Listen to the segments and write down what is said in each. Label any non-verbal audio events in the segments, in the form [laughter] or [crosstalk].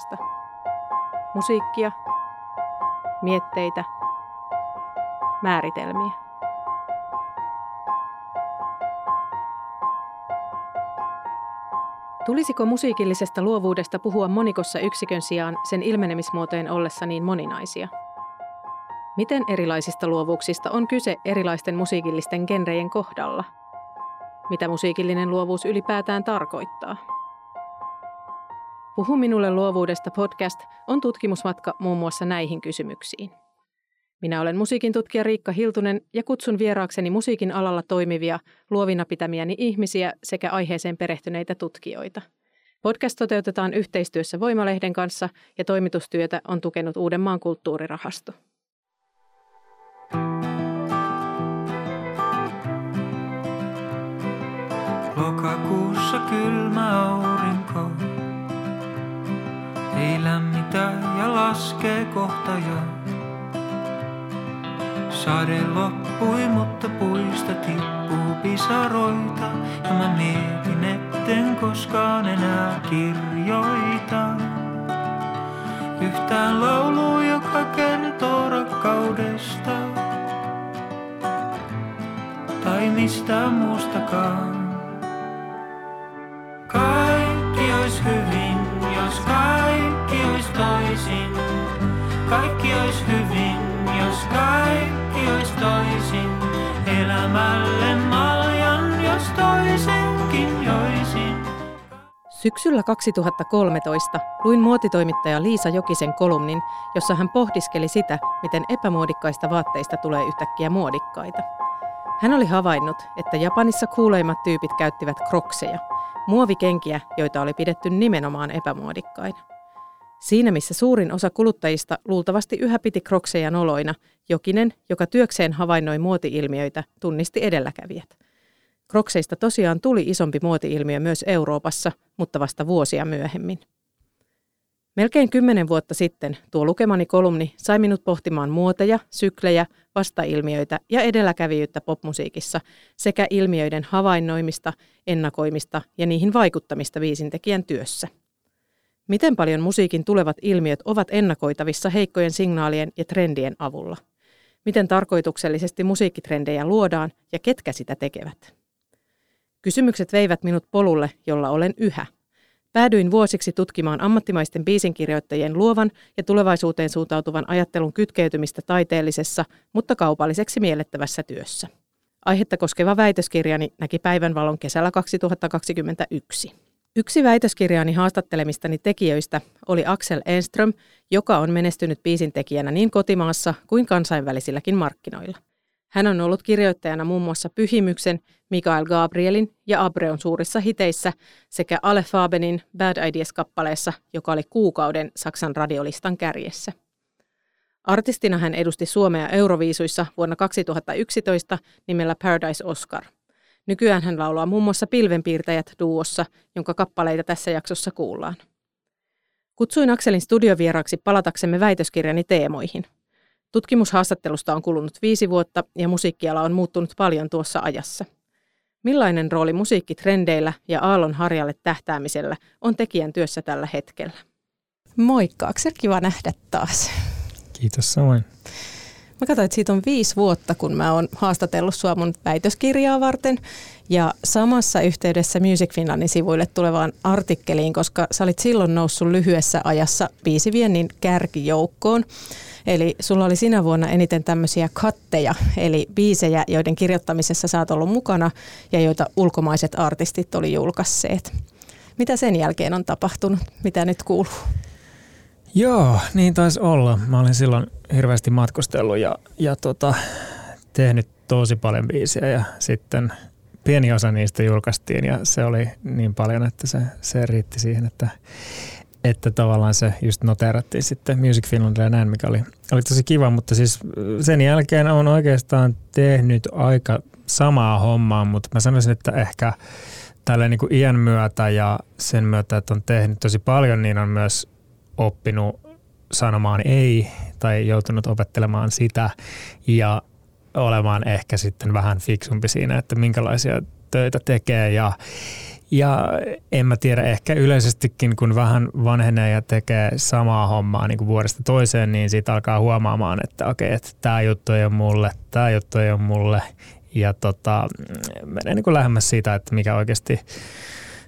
Luovuudesta. Musiikkia, mietteitä, määritelmiä. Tulisiko musiikillisesta luovuudesta puhua monikossa yksikön sijaan sen ilmenemismuotojen ollessa niin moninaisia? Miten erilaisista luovuuksista on kyse erilaisten musiikillisten genrejen kohdalla? Mitä musiikillinen luovuus ylipäätään tarkoittaa? Puhu minulle luovuudesta podcast on tutkimusmatka muun muassa näihin kysymyksiin. Minä olen musiikin tutkija Riikka Hiltunen ja kutsun vieraakseni musiikin alalla toimivia, luovina pitämiäni ihmisiä sekä aiheeseen perehtyneitä tutkijoita. Podcast toteutetaan yhteistyössä Voimalehden kanssa ja toimitustyötä on tukenut Uudenmaan kulttuurirahasto. Lokakuussa lämmitä ja laskee kohta jo. Sade loppui, mutta puista tippuu pisaroita. Ja mä mietin, etten koskaan enää kirjoita. Yhtään laulu, joka kertoo rakkaudesta. Tai mistä muustakaan. Kaikki ois hyvin, jos ois toisin. Kaikki ois hyvin, jos kaikki olisi toisin. Elämälle maljan, jos toisenkin joisin. Syksyllä 2013 luin muotitoimittaja Liisa Jokisen kolumnin, jossa hän pohdiskeli sitä, miten epämuodikkaista vaatteista tulee yhtäkkiä muodikkaita. Hän oli havainnut, että Japanissa kuuleimmat tyypit käyttivät krokseja, muovikenkiä, joita oli pidetty nimenomaan epämuodikkaina. Siinä missä suurin osa kuluttajista luultavasti yhä piti krokseja noloina, Jokinen, joka työkseen havainnoi muotiilmiöitä, tunnisti edelläkävijät. Krokseista tosiaan tuli isompi muotiilmiö myös Euroopassa, mutta vasta vuosia myöhemmin. Melkein kymmenen vuotta sitten tuo lukemani kolumni sai minut pohtimaan muoteja, syklejä, vastailmiöitä ja edelläkävijyyttä popmusiikissa sekä ilmiöiden havainnoimista, ennakoimista ja niihin vaikuttamista viisintekijän työssä. Miten paljon musiikin tulevat ilmiöt ovat ennakoitavissa heikkojen signaalien ja trendien avulla? Miten tarkoituksellisesti musiikkitrendejä luodaan ja ketkä sitä tekevät? Kysymykset veivät minut polulle, jolla olen yhä. Päädyin vuosiksi tutkimaan ammattimaisten biisinkirjoittajien luovan ja tulevaisuuteen suuntautuvan ajattelun kytkeytymistä taiteellisessa, mutta kaupalliseksi miellettävässä työssä. Aihetta koskeva väitöskirjani näki päivänvalon kesällä 2021. Yksi väitöskirjaani haastattelemistani tekijöistä oli Axel Enström, joka on menestynyt biisintekijänä niin kotimaassa kuin kansainvälisilläkin markkinoilla. Hän on ollut kirjoittajana muun muassa Pyhimyksen, Mikael Gabrielin ja Abreon suurissa hiteissä sekä Ale Fabenin Bad Ideas-kappaleessa, joka oli kuukauden Saksan radiolistan kärjessä. Artistina hän edusti Suomea Euroviisuissa vuonna 2011 nimellä Paradise Oscar – Nykyään hän laulaa muun muassa Pilvenpiirtäjät duossa, jonka kappaleita tässä jaksossa kuullaan. Kutsuin Akselin studiovieraaksi palataksemme väitöskirjani teemoihin. Tutkimushaastattelusta on kulunut viisi vuotta ja musiikkiala on muuttunut paljon tuossa ajassa. Millainen rooli musiikkitrendeillä ja aallon harjalle tähtäämisellä on tekijän työssä tällä hetkellä? Moikka Aksel, kiva nähdä taas. Kiitos samoin. Mä katsoin, että siitä on viisi vuotta, kun mä oon haastatellut sua mun väitöskirjaa varten. Ja samassa yhteydessä Music Finlandin sivuille tulevaan artikkeliin, koska sä olit silloin noussut lyhyessä ajassa biisiviennin kärkijoukkoon. Eli sulla oli sinä vuonna eniten tämmöisiä katteja, eli biisejä, joiden kirjoittamisessa sä oot ollut mukana ja joita ulkomaiset artistit oli julkaisseet. Mitä sen jälkeen on tapahtunut? Mitä nyt kuuluu? Joo, niin taisi olla. Mä olin silloin hirveästi matkustellut ja, ja tota, tehnyt tosi paljon biisiä ja sitten pieni osa niistä julkaistiin ja se oli niin paljon, että se, se riitti siihen, että, että tavallaan se just noterattiin sitten Music Finlandilla ja näin, mikä oli, oli tosi kiva, mutta siis sen jälkeen on oikeastaan tehnyt aika samaa hommaa, mutta mä sanoisin, että ehkä tällä niin iän myötä ja sen myötä, että on tehnyt tosi paljon, niin on myös oppinut sanomaan ei tai joutunut opettelemaan sitä ja olemaan ehkä sitten vähän fiksumpi siinä, että minkälaisia töitä tekee ja ja en mä tiedä, ehkä yleisestikin kun vähän vanhenee ja tekee samaa hommaa niin kuin vuodesta toiseen, niin siitä alkaa huomaamaan, että okei, että tämä juttu ei ole mulle, tämä juttu ei ole mulle. Ja tota, menee niin kuin lähemmäs siitä, että mikä oikeasti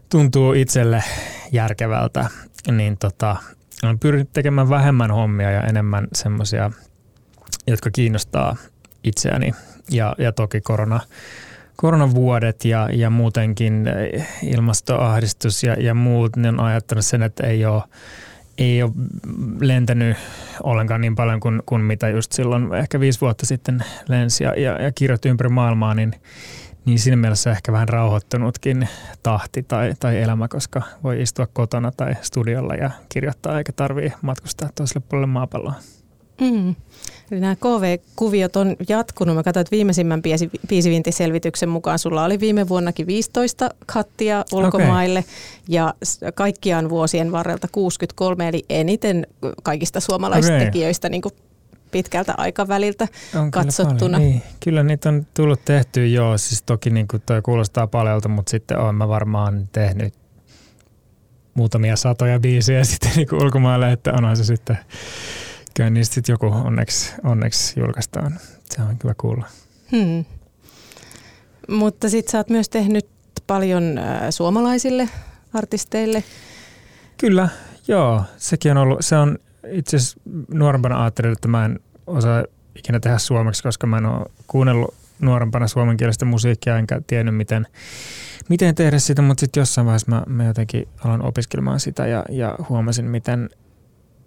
tuntuu itselle järkevältä, niin tota, olen pyrkinyt tekemään vähemmän hommia ja enemmän semmoisia, jotka kiinnostaa itseäni. Ja, ja toki korona, koronavuodet ja, ja muutenkin ilmastoahdistus ja, ja muut, ne on ajattanut sen, että ei ole, ei ole lentänyt ollenkaan niin paljon kuin, kuin mitä just silloin ehkä viisi vuotta sitten lensi ja, ja, ja kirjoitti ympäri maailmaa, niin niin siinä mielessä ehkä vähän rauhoittunutkin tahti tai, tai elämä, koska voi istua kotona tai studiolla ja kirjoittaa eikä tarvii matkustaa toiselle puolelle maapalloa. Mm. Eli nämä KV-kuviot on jatkunut. Mä katsoin, että viimeisimmän biisivintiselvityksen mukaan sulla oli viime vuonnakin 15 kattia ulkomaille okay. ja kaikkiaan vuosien varrelta 63, eli eniten kaikista suomalaisista okay. tekijöistä niin pitkältä aikaväliltä on katsottuna. Kyllä, niin. kyllä niitä on tullut tehtyä joo, siis toki niin kuin toi kuulostaa paljolta, mutta sitten olen mä varmaan tehnyt muutamia satoja biisejä [laughs] sitten niin ulkomaille, että onhan se sitten, kyllä niistä sitten joku onneksi, onneksi julkaistaan. Se on kyllä kuulla. Hmm. Mutta sitten sä oot myös tehnyt paljon äh, suomalaisille artisteille. Kyllä, joo. Sekin on ollut, se on itse asiassa nuorempana ajattelin, että mä en osaa ikinä tehdä suomeksi, koska mä en ole kuunnellut nuorempana suomenkielistä musiikkia enkä tiennyt miten, miten tehdä sitä, mutta sitten jossain vaiheessa mä, mä jotenkin aloin opiskelemaan sitä ja, ja huomasin, miten,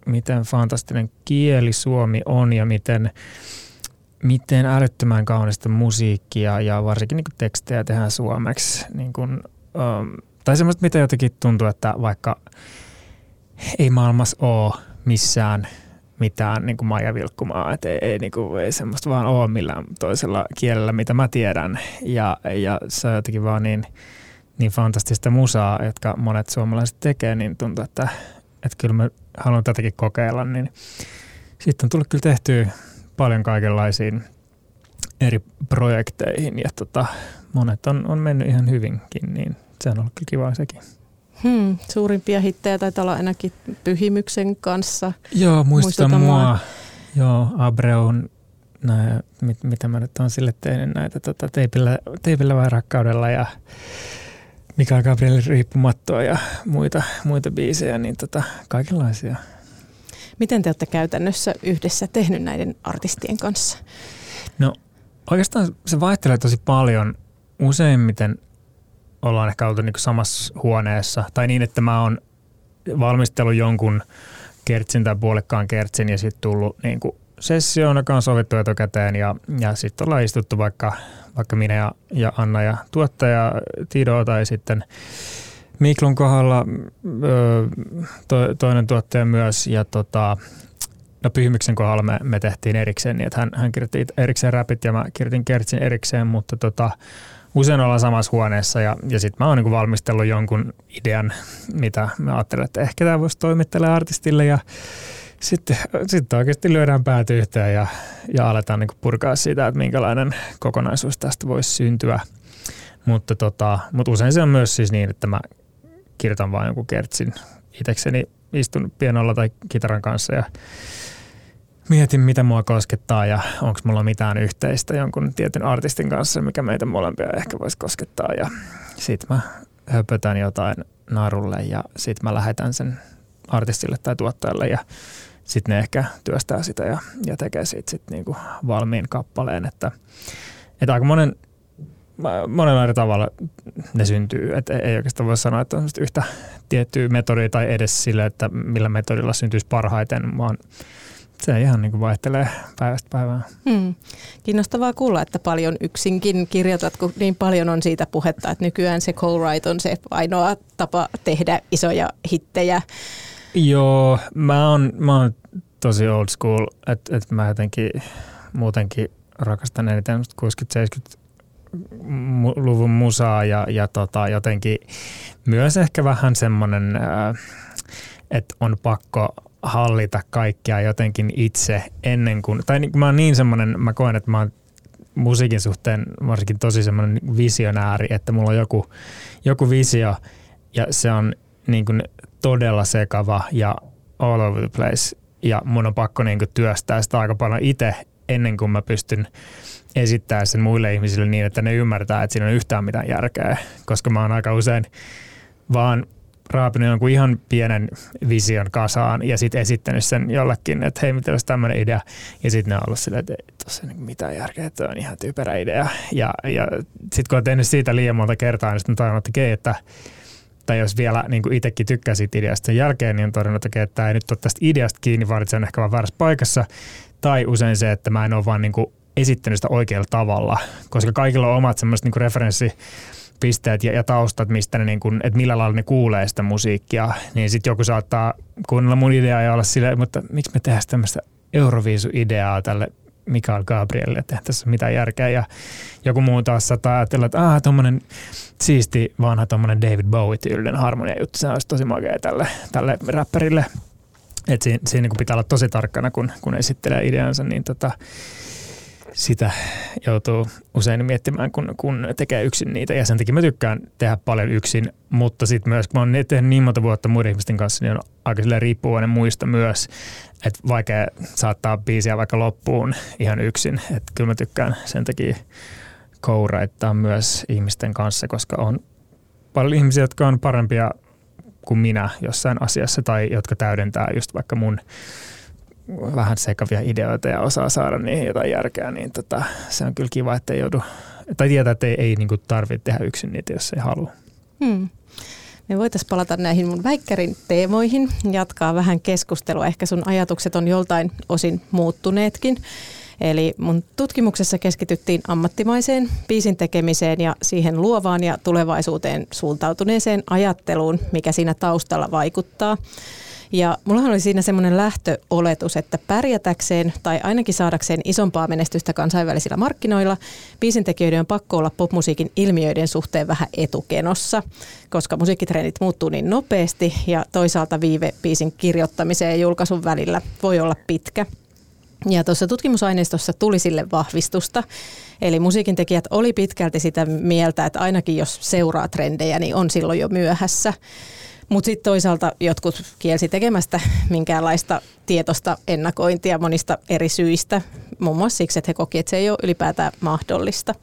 miten fantastinen kieli suomi on ja miten, miten älyttömän kaunista musiikkia ja varsinkin niin tekstejä tehdään suomeksi. Niin kun, um, tai semmoista, mitä jotenkin tuntuu, että vaikka ei maailmassa ole missään mitään niin kuin Maija Vilkkumaa, että ei, ei, niin kuin, ei semmoista vaan ole millään toisella kielellä, mitä mä tiedän. Ja, ja se on jotenkin vaan niin, niin fantastista musaa, jotka monet suomalaiset tekee, niin tuntuu, että, että kyllä mä haluan tätäkin kokeilla. Niin sitten on tullut kyllä tehtyä paljon kaikenlaisiin eri projekteihin ja tota, monet on, on mennyt ihan hyvinkin, niin se on ollut kyllä kiva sekin. Hmm, suurimpia hittejä taitaa olla ainakin Pyhimyksen kanssa. Joo, muista mua. Joo, Abreun, näin, mit, mitä mä nyt oon sille tehnyt näitä tota, teipillä, teipillä vai rakkaudella ja Mikael Gabrielin riippumattoa ja muita, muita biisejä, niin tota, kaikenlaisia. Miten te olette käytännössä yhdessä tehnyt näiden artistien kanssa? No oikeastaan se vaihtelee tosi paljon. Useimmiten ollaan ehkä oltu niin samassa huoneessa. Tai niin, että mä oon valmistellut jonkun kertsin tai puolikkaan kertsin ja sitten tullut niin kuin sessioon, joka on sovittu etukäteen ja, ja sitten ollaan istuttu vaikka, vaikka minä ja, ja Anna ja tuottaja Tido tai sitten Miklun kohdalla ö, to, toinen tuottaja myös ja tota, no Pyhimyksen kohdalla me, me tehtiin erikseen niin, että hän, hän kirjoitti erikseen räpit ja mä kirjoitin kertsin erikseen, mutta tota, usein ollaan samassa huoneessa ja, ja sitten mä oon niin valmistellut jonkun idean, mitä mä ajattelen, että ehkä tämä voisi toimittele artistille ja sitten, sitten oikeasti lyödään päät yhteen ja, ja aletaan niin purkaa siitä, että minkälainen kokonaisuus tästä voisi syntyä. Mutta, tota, mutta usein se on myös siis niin, että mä kirjoitan vain jonkun kertsin itsekseni istun pienolla tai kitaran kanssa ja mietin, mitä mua koskettaa ja onko mulla mitään yhteistä jonkun tietyn artistin kanssa, mikä meitä molempia ehkä voisi koskettaa. Ja sit mä höpötän jotain narulle ja sit mä lähetän sen artistille tai tuottajalle ja sitten ne ehkä työstää sitä ja, ja tekee siitä sit niinku valmiin kappaleen. Että, että aika monen monella eri tavalla ne syntyy. Et ei oikeastaan voi sanoa, että on yhtä tiettyä metodia tai edes sille, että millä metodilla syntyisi parhaiten, vaan se ihan niin kuin vaihtelee päivästä päivään. Hmm. Kiinnostavaa kuulla, että paljon yksinkin kirjoitat, kun niin paljon on siitä puhetta, että nykyään se co-write on se ainoa tapa tehdä isoja hittejä. Joo, mä oon, mä oon tosi old school, että et mä jotenkin muutenkin rakastan eniten 60-70-luvun musaa ja, ja tota, jotenkin myös ehkä vähän semmoinen, että on pakko hallita kaikkia jotenkin itse ennen kuin, tai niin, mä oon niin semmoinen, mä koen, että mä oon musiikin suhteen varsinkin tosi semmoinen visionääri, että mulla on joku, joku visio ja se on niin kuin todella sekava ja all over the place. Ja mun on pakko niin kuin työstää sitä aika paljon itse ennen kuin mä pystyn esittämään sen muille ihmisille niin, että ne ymmärtää, että siinä on yhtään mitään järkeä, koska mä oon aika usein vaan raapinut jonkun ihan pienen vision kasaan ja sitten esittänyt sen jollekin, että hei, mitä olisi tämmöinen idea. Ja sitten ne on ollut silleen, että ei tuossa niin mitään järkeä, että on ihan typerä idea. Ja, ja sitten kun on tehnyt siitä liian monta kertaa, niin sitten on että, että tai jos vielä niin kuin itsekin siitä ideasta sen jälkeen, niin on todennut, että tämä ei nyt ole tästä ideasta kiinni, vaan se on ehkä vaan väärässä paikassa. Tai usein se, että mä en ole vaan niin kuin esittänyt sitä oikealla tavalla, koska kaikilla on omat semmoiset niin referenssi pisteet ja, ja taustat, mistä ne niin kuin, että millä lailla ne kuulee sitä musiikkia, niin sitten joku saattaa kuunnella mun ideaa ja olla silleen, mutta miksi me tehdään tämmöistä Euroviisu-ideaa tälle Mikael Gabrielille, että tässä mitään järkeä. Ja joku muu taas saattaa ajatella, että ah, tuommoinen siisti vanha tuommoinen David Bowie-tyylinen harmonia juttu, se olisi tosi makea tälle, tälle räppärille. Että siinä, siinä pitää olla tosi tarkkana, kun, kun esittelee ideansa, niin tota, sitä joutuu usein miettimään, kun, kun tekee yksin niitä. Ja sen takia mä tykkään tehdä paljon yksin, mutta sitten myös kun mä oon tehnyt niin monta vuotta muiden ihmisten kanssa, niin on aika riippuvainen muista myös, että vaikea saattaa biisiä vaikka loppuun ihan yksin. Että kyllä mä tykkään sen takia kouraittaa myös ihmisten kanssa, koska on paljon ihmisiä, jotka on parempia kuin minä jossain asiassa tai jotka täydentää just vaikka mun vähän sekavia ideoita ja osaa saada niihin jotain järkeä, niin tota, se on kyllä kiva, että ei joudu, tai tietää, että ei, ei niin tarvitse tehdä yksin niitä, jos ei halua. Hmm. Me voitaisiin palata näihin mun väikkärin teemoihin, jatkaa vähän keskustelua. Ehkä sun ajatukset on joltain osin muuttuneetkin. Eli mun tutkimuksessa keskityttiin ammattimaiseen biisin tekemiseen ja siihen luovaan ja tulevaisuuteen suuntautuneeseen ajatteluun, mikä siinä taustalla vaikuttaa. Ja mullahan oli siinä semmoinen lähtöoletus, että pärjätäkseen tai ainakin saadakseen isompaa menestystä kansainvälisillä markkinoilla, biisintekijöiden on pakko olla popmusiikin ilmiöiden suhteen vähän etukenossa, koska musiikkitrendit muuttuu niin nopeasti ja toisaalta viive biisin kirjoittamiseen ja julkaisun välillä voi olla pitkä. Ja tuossa tutkimusaineistossa tuli sille vahvistusta. Eli musiikintekijät oli pitkälti sitä mieltä, että ainakin jos seuraa trendejä, niin on silloin jo myöhässä. Mutta sitten toisaalta jotkut kielsi tekemästä minkäänlaista tietoista ennakointia monista eri syistä, muun muassa siksi, että he koki, että se ei ole ylipäätään mahdollista.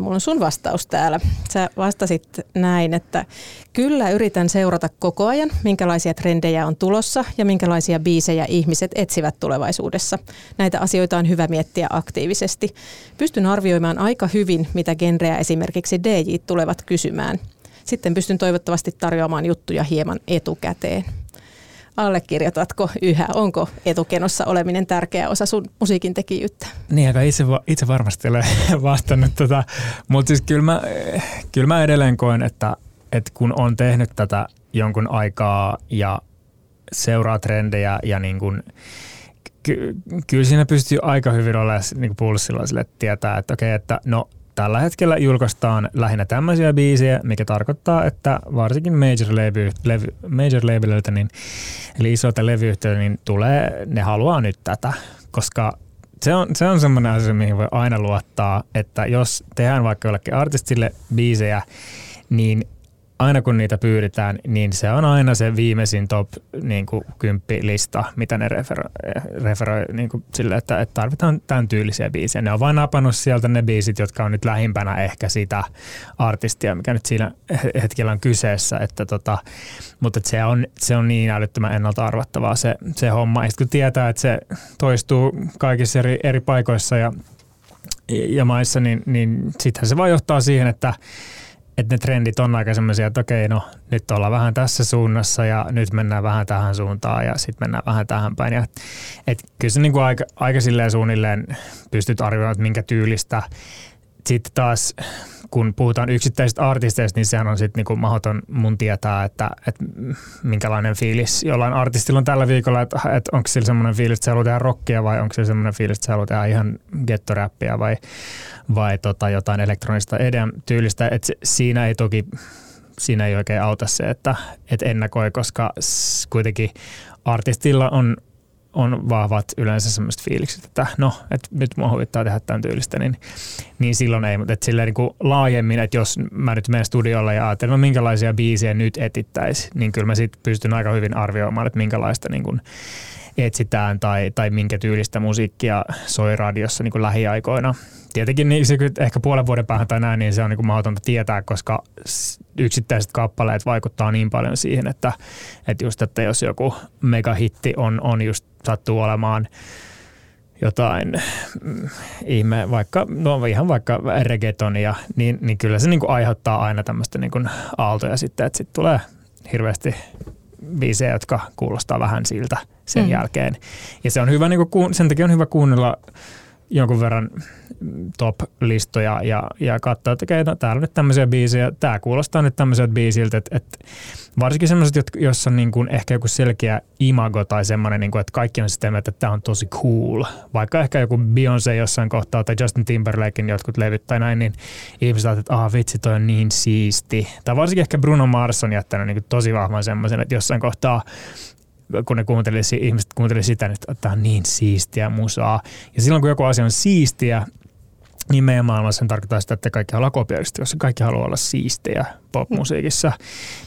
Mulla on sun vastaus täällä. Sä vastasit näin, että kyllä yritän seurata koko ajan, minkälaisia trendejä on tulossa ja minkälaisia biisejä ihmiset etsivät tulevaisuudessa. Näitä asioita on hyvä miettiä aktiivisesti. Pystyn arvioimaan aika hyvin, mitä genreä esimerkiksi DJ tulevat kysymään – sitten pystyn toivottavasti tarjoamaan juttuja hieman etukäteen. Allekirjoitatko yhä? Onko etukenossa oleminen tärkeä osa sun musiikin tekijyyttä? Niin, aika itse, itse varmasti olen [laughs] vastannut tota. Mutta siis kyllä mä, kyllä mä edelleen koen, että, että kun on tehnyt tätä jonkun aikaa ja seuraa trendejä ja niin kuin, ky- kyllä siinä pystyy aika hyvin olemaan niin pulssilla sille, tietää, että okei, että no tällä hetkellä julkaistaan lähinnä tämmöisiä biisejä, mikä tarkoittaa, että varsinkin major, levy, levy, major niin, eli isoilta levyyhtiöiltä, niin tulee, ne haluaa nyt tätä, koska se on, se on semmoinen asia, mihin voi aina luottaa, että jos tehdään vaikka jollekin artistille biisejä, niin aina kun niitä pyydetään, niin se on aina se viimeisin top niin kuin, lista, mitä ne referoi, referoi niin kuin, sille, että, että tarvitaan tämän tyylisiä biisejä. Ne on vain napannut sieltä ne biisit, jotka on nyt lähimpänä ehkä sitä artistia, mikä nyt siinä hetkellä on kyseessä. Että tota, mutta että se, on, se on niin älyttömän ennalta arvattavaa se, se homma. Ja kun tietää, että se toistuu kaikissa eri, eri paikoissa ja ja maissa, niin, niin sittenhän se vaan johtaa siihen, että, että ne trendit on aika semmoisia, että okei, no nyt ollaan vähän tässä suunnassa ja nyt mennään vähän tähän suuntaan ja sitten mennään vähän tähän päin. Ja, et kyllä se niin kuin aika, aika silleen suunnilleen pystyt arvioimaan, että minkä tyylistä. Sitten taas kun puhutaan yksittäisistä artisteista, niin sehän on sitten niinku mahdoton mun tietää, että, että minkälainen fiilis jollain artistilla on tällä viikolla, että, että onko sillä semmoinen fiilis, että se haluaa tehdä rockia vai onko sillä semmoinen fiilis, että se haluaa tehdä ihan gettoräppiä vai, vai tota jotain elektronista EDM tyylistä. Et siinä ei toki siinä ei oikein auta se, että, että ennakoi, koska kuitenkin artistilla on on vahvat yleensä semmoiset fiilikset, että no, että nyt mua huvittaa tehdä tämän tyylistä, niin, niin silloin ei, mutta että niin laajemmin, että jos mä nyt menen studiolle ja ajattelen, no minkälaisia biisejä nyt etittäisi, niin kyllä mä sitten pystyn aika hyvin arvioimaan, että minkälaista niin kuin etsitään tai, tai minkä tyylistä musiikkia soi radiossa niin kuin lähiaikoina. Tietenkin niin se ehkä puolen vuoden päähän tai näin, niin se on niin kuin mahdotonta tietää, koska yksittäiset kappaleet vaikuttaa niin paljon siihen, että, että just, että jos joku megahitti on, on just sattuu olemaan jotain mm, ihme, vaikka, no ihan vaikka reggaetonia, niin, niin kyllä se niin kuin aiheuttaa aina tämmöistä niin kuin aaltoja sitten, että sitten tulee hirveästi biisejä, jotka kuulostaa vähän siltä sen mm. jälkeen. Ja se on hyvä, niin kuin, sen takia on hyvä kuunnella jonkun verran top-listoja ja, ja katsoa, että okay, no, täällä on nyt tämmöisiä biisejä, tämä kuulostaa nyt tämmöiseltä biisiltä, että, että varsinkin semmoiset, joissa on niin kuin ehkä joku selkeä imago tai semmoinen, niin kuin, että kaikki on sitä että tämä on tosi cool. Vaikka ehkä joku Beyoncé jossain kohtaa tai Justin Timberlakein jotkut levyt tai näin, niin ihmiset ajattelee, että ah vitsi, toi on niin siisti. Tai varsinkin ehkä Bruno Mars on jättänyt niin kuin tosi vahvan semmoisen, että jossain kohtaa kun ne kuunteli, ihmiset kuunteli sitä, että tämä on niin siistiä musaa. Ja silloin kun joku asia on siistiä, niin meidän maailmassa sen tarkoittaa sitä, että kaikki haluaa kopioida jos kaikki haluaa olla siistejä popmusiikissa,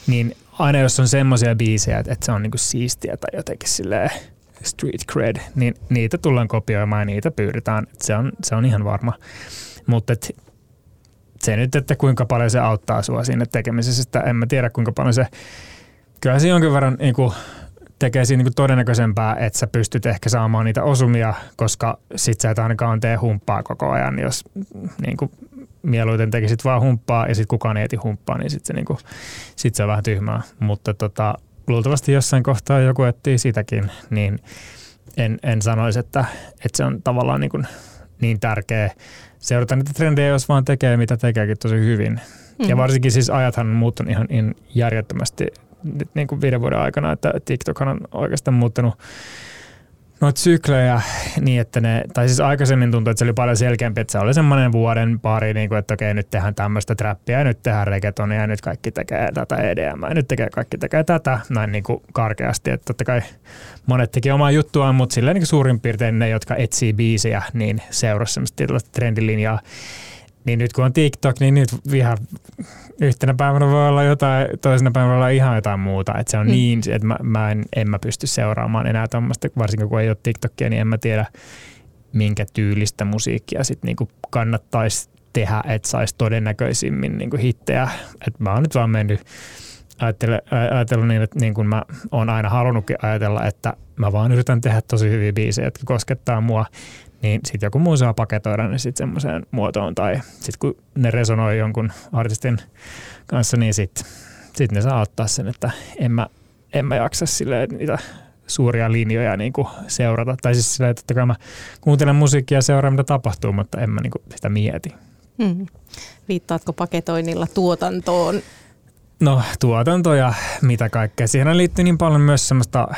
niin aina jos on semmoisia biisejä, että, että se on niinku siistiä tai jotenkin silleen street cred, niin niitä tullaan kopioimaan ja niitä pyydetään. Se on, se on ihan varma. Mutta se nyt, että kuinka paljon se auttaa sua siinä tekemisessä, että en mä tiedä kuinka paljon se, kyllä se jonkin verran niin kuin, tekee siinä niin todennäköisempää, että sä pystyt ehkä saamaan niitä osumia, koska sit sä et ainakaan tee humppaa koko ajan. Jos niin kuin mieluiten tekisit vaan humppaa ja sitten kukaan ei eti humppaa, niin sitten se, niin kuin, sit se on vähän tyhmää. Mutta tota, luultavasti jossain kohtaa joku etsii sitäkin, niin en, en sanoisi, että, että se on tavallaan niin, kuin niin tärkeä seurata niitä trendejä, jos vaan tekee mitä tekeekin tosi hyvin. Mm-hmm. Ja varsinkin siis ajathan on muuttunut ihan, ihan järjettömästi nyt niin kuin viiden vuoden aikana, että TikTok on oikeastaan muuttanut noita syklejä niin, että ne, tai siis aikaisemmin tuntui, että se oli paljon selkeämpi, että se oli semmoinen vuoden pari, niin kuin, että okei, nyt tehdään tämmöistä trappia nyt tehdään reggaetonia nyt kaikki tekee tätä EDM ja nyt tekee, kaikki tekee tätä, näin niin kuin karkeasti, että totta kai monet teki omaa juttuaan, mutta silleen niin suurin piirtein ne, jotka etsii biisejä, niin seurasi semmoista trendilinjaa. Niin nyt kun on TikTok, niin nyt ihan yhtenä päivänä voi olla jotain, toisena päivänä voi olla ihan jotain muuta. Että se on mm. niin, että mä, mä en, en mä pysty seuraamaan enää tuommoista, varsinkin kun ei ole TikTokia, niin en mä tiedä, minkä tyylistä musiikkia sitten niinku kannattaisi tehdä, että saisi todennäköisimmin niinku hittejä. Et mä oon nyt vaan mennyt ajatellut niin, että niin kuin mä oon aina halunnutkin ajatella, että mä vaan yritän tehdä tosi hyviä biisejä, jotka koskettaa mua, niin sitten joku muu saa paketoida ne sitten semmoiseen muotoon tai sitten kun ne resonoi jonkun artistin kanssa, niin sitten sit ne saa ottaa sen, että en mä, en mä jaksa sille niitä suuria linjoja niin kuin seurata. Tai siis sillä, että mä kuuntelen musiikkia ja seuraan, mitä tapahtuu, mutta en mä niin kuin sitä mieti. Hmm. Viittaatko paketoinnilla tuotantoon? No tuotanto ja mitä kaikkea. Siihen liittyy niin paljon myös semmoista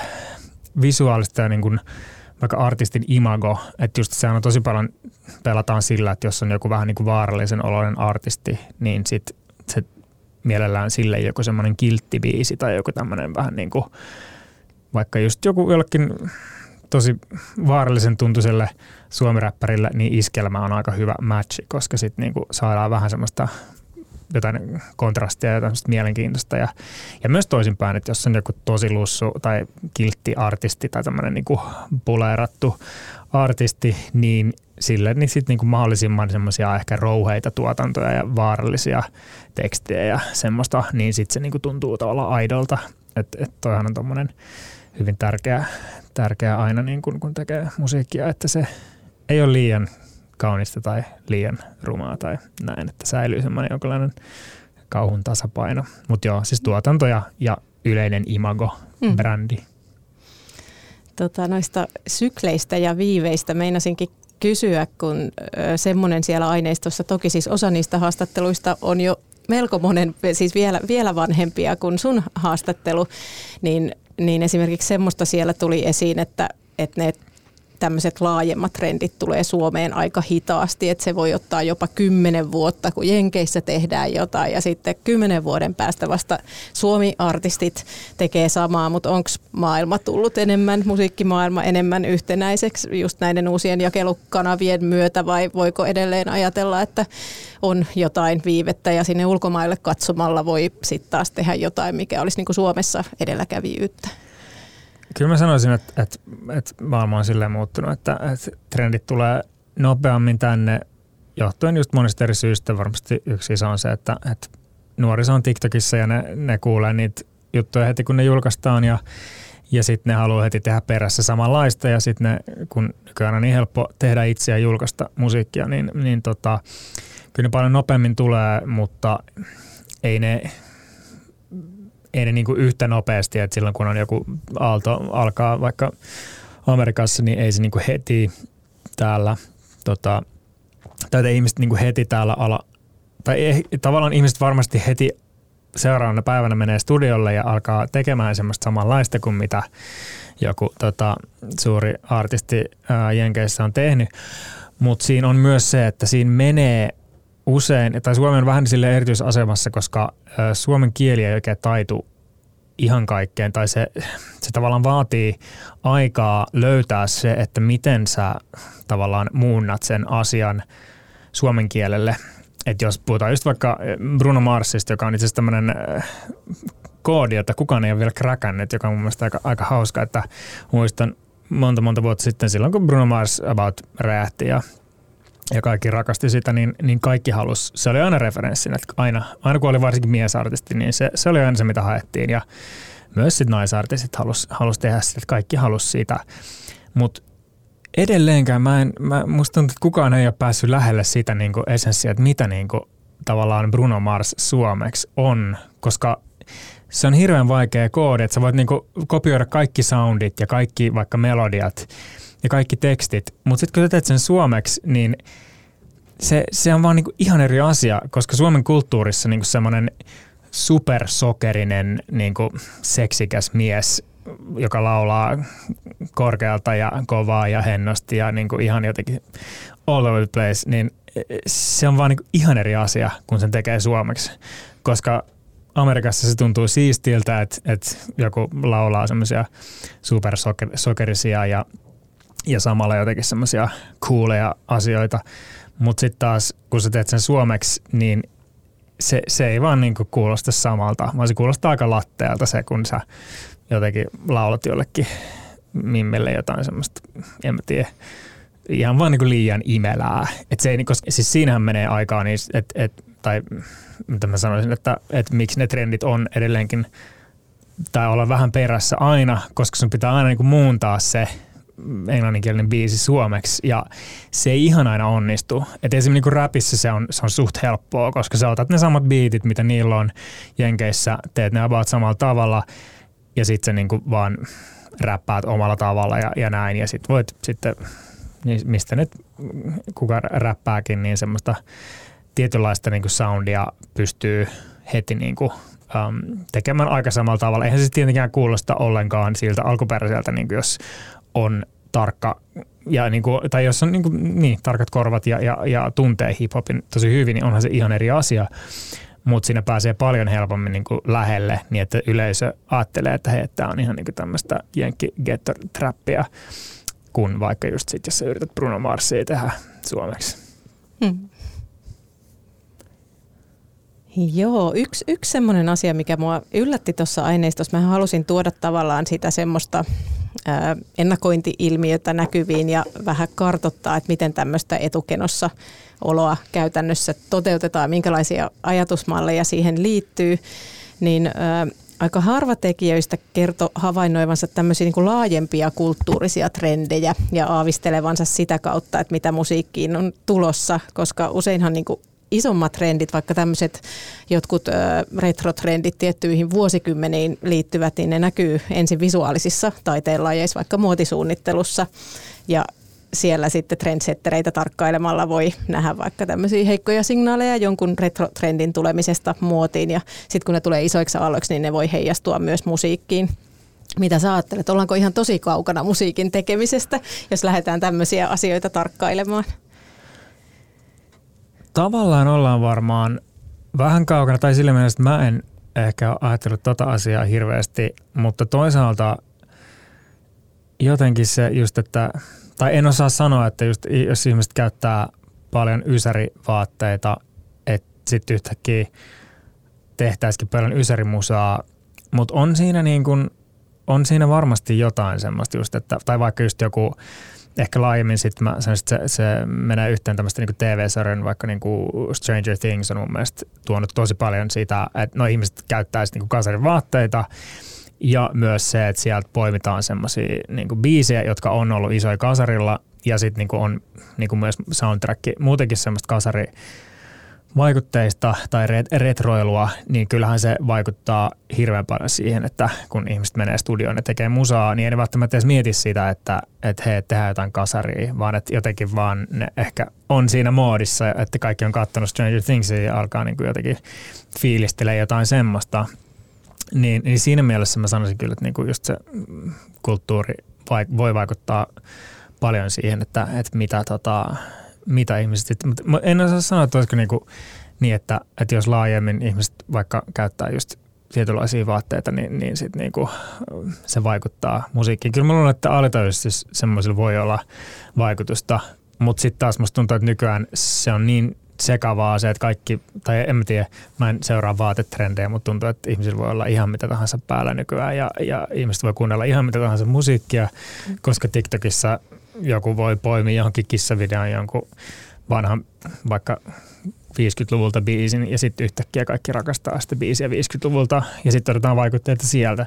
visuaalista ja niin kuin vaikka artistin imago, että just sehän on tosi paljon pelataan sillä, että jos on joku vähän niin kuin vaarallisen oloinen artisti, niin sit se mielellään sille joku semmoinen kilttibiisi tai joku tämmöinen vähän niin kuin, vaikka just joku jollekin tosi vaarallisen tuntuiselle suomiräppärille, niin iskelmä on aika hyvä matchi, koska sitten niinku saadaan vähän semmoista jotain kontrastia ja tämmöistä mielenkiintoista. Ja, ja myös toisinpäin, että jos on joku tosi lussu tai kiltti artisti tai tämmöinen niin kuin puleerattu artisti, niin sille niin sitten niin kuin mahdollisimman semmoisia ehkä rouheita tuotantoja ja vaarallisia tekstejä ja semmoista, niin sitten se niin kuin tuntuu tavallaan aidolta. Että et toihan on tommonen hyvin tärkeä, tärkeä aina niin kun, kun tekee musiikkia, että se ei ole liian kaunista tai liian rumaa tai näin, että säilyy semmoinen jonkinlainen kauhun tasapaino. Mutta joo, siis tuotanto ja, ja yleinen imago, mm. brändi. Tota, noista sykleistä ja viiveistä meinasinkin kysyä, kun semmoinen siellä aineistossa, toki siis osa niistä haastatteluista on jo melko monen, siis vielä, vielä vanhempia kuin sun haastattelu, niin, niin esimerkiksi semmoista siellä tuli esiin, että, että ne tämmöiset laajemmat trendit tulee Suomeen aika hitaasti, että se voi ottaa jopa kymmenen vuotta, kun Jenkeissä tehdään jotain ja sitten kymmenen vuoden päästä vasta Suomi-artistit tekee samaa, mutta onko maailma tullut enemmän, musiikkimaailma enemmän yhtenäiseksi just näiden uusien jakelukanavien myötä vai voiko edelleen ajatella, että on jotain viivettä ja sinne ulkomaille katsomalla voi sitten taas tehdä jotain, mikä olisi niin kuin Suomessa edelläkävijyyttä? Kyllä mä sanoisin, että, että, että maailma on silleen muuttunut, että, että trendit tulee nopeammin tänne johtuen just monista eri syistä. Varmasti yksi iso on se, että, että nuoriso on TikTokissa ja ne, ne kuulee niitä juttuja heti kun ne julkaistaan ja, ja sitten ne haluaa heti tehdä perässä samanlaista ja sitten ne, kun nykyään on niin helppo tehdä itse ja julkaista musiikkia, niin, niin tota, kyllä ne paljon nopeammin tulee, mutta ei ne, ei ne niin kuin yhtä nopeasti, että silloin kun on joku aalto alkaa vaikka Amerikassa, niin ei se niin kuin heti täällä, tota, tai ihmiset niin kuin heti täällä ala, tai ei, tavallaan ihmiset varmasti heti seuraavana päivänä menee studiolle ja alkaa tekemään semmoista samanlaista kuin mitä joku tota, suuri artisti ää, Jenkeissä on tehnyt. Mutta siinä on myös se, että siinä menee usein, tai Suomi on vähän sille erityisasemassa, koska suomen kieli ei oikein taitu ihan kaikkeen, tai se, se tavallaan vaatii aikaa löytää se, että miten sä tavallaan muunnat sen asian suomen kielelle. Että jos puhutaan just vaikka Bruno Marsista, joka on itse asiassa tämmöinen koodi, jota kukaan ei ole vielä kräkännyt, joka on mun mielestä aika, aika hauska, että muistan monta monta vuotta sitten silloin, kun Bruno Mars about räjähti ja ja kaikki rakasti sitä, niin, niin kaikki halus, se oli aina referenssinä, että aina, aina kun oli varsinkin miesartisti, niin se, se oli aina se, mitä haettiin. Ja myös sitten naisartistit halus, halus tehdä sitä, että kaikki halus siitä, mutta edelleenkään mä en, mä, musta tuntuu, että kukaan ei ole päässyt lähelle sitä niin essenssiä, että mitä niin kuin, tavallaan Bruno Mars suomeksi on, koska se on hirveän vaikea koodi, että sä voit niin kuin, kopioida kaikki soundit ja kaikki vaikka melodiat ja kaikki tekstit, mutta sitten kun sä teet sen suomeksi, niin se, se on vaan niinku ihan eri asia, koska Suomen kulttuurissa niinku semmoinen supersokerinen niinku seksikäs mies, joka laulaa korkealta ja kovaa ja hennosti ja niinku ihan jotenkin all over the place, niin se on vaan niinku ihan eri asia, kun sen tekee suomeksi. Koska Amerikassa se tuntuu siistiltä, että, että joku laulaa semmoisia supersokerisia ja ja samalla jotenkin semmoisia cooleja asioita. Mutta sitten taas, kun sä teet sen suomeksi, niin se, se ei vaan niinku kuulosta samalta, vaan se kuulostaa aika latteelta se, kun sä jotenkin laulat jollekin mimmelle jotain semmoista, en mä tiedä, ihan vaan niinku liian imelää. Et se ei, niinku, siis siinähän menee aikaa, niin, et, et, tai mitä mä sanoisin, että et miksi ne trendit on edelleenkin, tai olla vähän perässä aina, koska sun pitää aina niinku muuntaa se – englanninkielinen biisi suomeksi ja se ei ihan aina onnistu. Et esimerkiksi niin rapissa se on, se on suht helppoa, koska sä otat ne samat biitit, mitä niillä on Jenkeissä, teet ne about samalla tavalla ja sitten sä niin vaan räppäät omalla tavalla ja, ja näin ja sitten voit sitten, niin mistä nyt kuka räppääkin, niin semmoista tietynlaista niin soundia pystyy heti niin kuin, um, tekemään aika samalla tavalla. Eihän se tietenkään kuulosta ollenkaan siltä alkuperäiseltä, niin kuin jos on tarkka, ja niin kuin, tai jos on niin, kuin, niin, tarkat korvat ja, ja, ja tuntee hiphopin tosi hyvin, niin onhan se ihan eri asia. Mutta siinä pääsee paljon helpommin niin kuin lähelle, niin että yleisö ajattelee, että hei, tämä on ihan niin tämmöistä jenkki trappia kun vaikka just sit, jos sä yrität Bruno Marsia tehdä suomeksi. Hmm. Joo, yksi, yksi semmoinen asia, mikä mua yllätti tuossa aineistossa, mä halusin tuoda tavallaan sitä semmoista ennakointiilmiötä näkyviin ja vähän kartottaa, että miten tämmöistä etukenossa oloa käytännössä toteutetaan, minkälaisia ajatusmalleja siihen liittyy, niin aika harva tekijöistä kertoi havainnoivansa tämmöisiä niin kuin laajempia kulttuurisia trendejä ja aavistelevansa sitä kautta, että mitä musiikkiin on tulossa, koska useinhan niin kuin isommat trendit, vaikka tämmöiset jotkut retrotrendit tiettyihin vuosikymmeniin liittyvät, niin ne näkyy ensin visuaalisissa taiteenlajeissa, vaikka muotisuunnittelussa. Ja siellä sitten trendsettereitä tarkkailemalla voi nähdä vaikka tämmöisiä heikkoja signaaleja jonkun retrotrendin tulemisesta muotiin ja sitten kun ne tulee isoiksi aloiksi, niin ne voi heijastua myös musiikkiin. Mitä sä ajattelet? Ollaanko ihan tosi kaukana musiikin tekemisestä, jos lähdetään tämmöisiä asioita tarkkailemaan? Tavallaan ollaan varmaan vähän kaukana, tai sillä mielessä, että mä en ehkä ajatellut tota asiaa hirveästi, mutta toisaalta jotenkin se just, että tai en osaa sanoa, että just, jos ihmiset käyttää paljon ysärivaatteita, että sitten yhtäkkiä tehtäisikin paljon ysärimusaa, mutta on siinä niin kuin, on siinä varmasti jotain semmoista just, että, tai vaikka just joku, ehkä laajemmin sitten mä sanoisin, että se, se menee yhteen tämmöistä niin TV-sarjan, vaikka niin kuin Stranger Things on mun mielestä tuonut tosi paljon sitä, että no ihmiset käyttäisi niin kasarin vaatteita, ja myös se, että sieltä poimitaan semmoisia niin biisejä, jotka on ollut isoja kasarilla ja sitten niin on niin myös soundtrack, muutenkin semmoista kasari vaikutteista tai retroilua, niin kyllähän se vaikuttaa hirveän paljon siihen, että kun ihmiset menee studioon ja tekee musaa, niin ei välttämättä edes mieti sitä, että, että he tehdään jotain kasaria, vaan että jotenkin vaan ne ehkä on siinä moodissa, että kaikki on katsonut Stranger Things ja alkaa niin kuin jotenkin fiilistelee jotain semmoista. Niin, niin siinä mielessä mä sanoisin kyllä, että niinku just se kulttuuri voi vaikuttaa paljon siihen, että, että mitä, tota, mitä ihmiset, mutta en osaa sanoa, että olisiko niinku niin, että, että jos laajemmin ihmiset vaikka käyttää just tietynlaisia vaatteita, niin, niin sit niinku se vaikuttaa musiikkiin. Kyllä mä luulen, että alitajuisesti semmoisilla voi olla vaikutusta, mutta sitten taas musta tuntuu, että nykyään se on niin sekavaa se, että kaikki, tai en mä tiedä, mä en seuraa vaatetrendejä, mutta tuntuu, että ihmisillä voi olla ihan mitä tahansa päällä nykyään ja, ja ihmiset voi kuunnella ihan mitä tahansa musiikkia, koska TikTokissa joku voi poimia johonkin kissavideon jonkun vanhan vaikka 50-luvulta biisin ja sitten yhtäkkiä kaikki rakastaa sitä biisiä 50-luvulta ja sitten otetaan vaikutteita sieltä.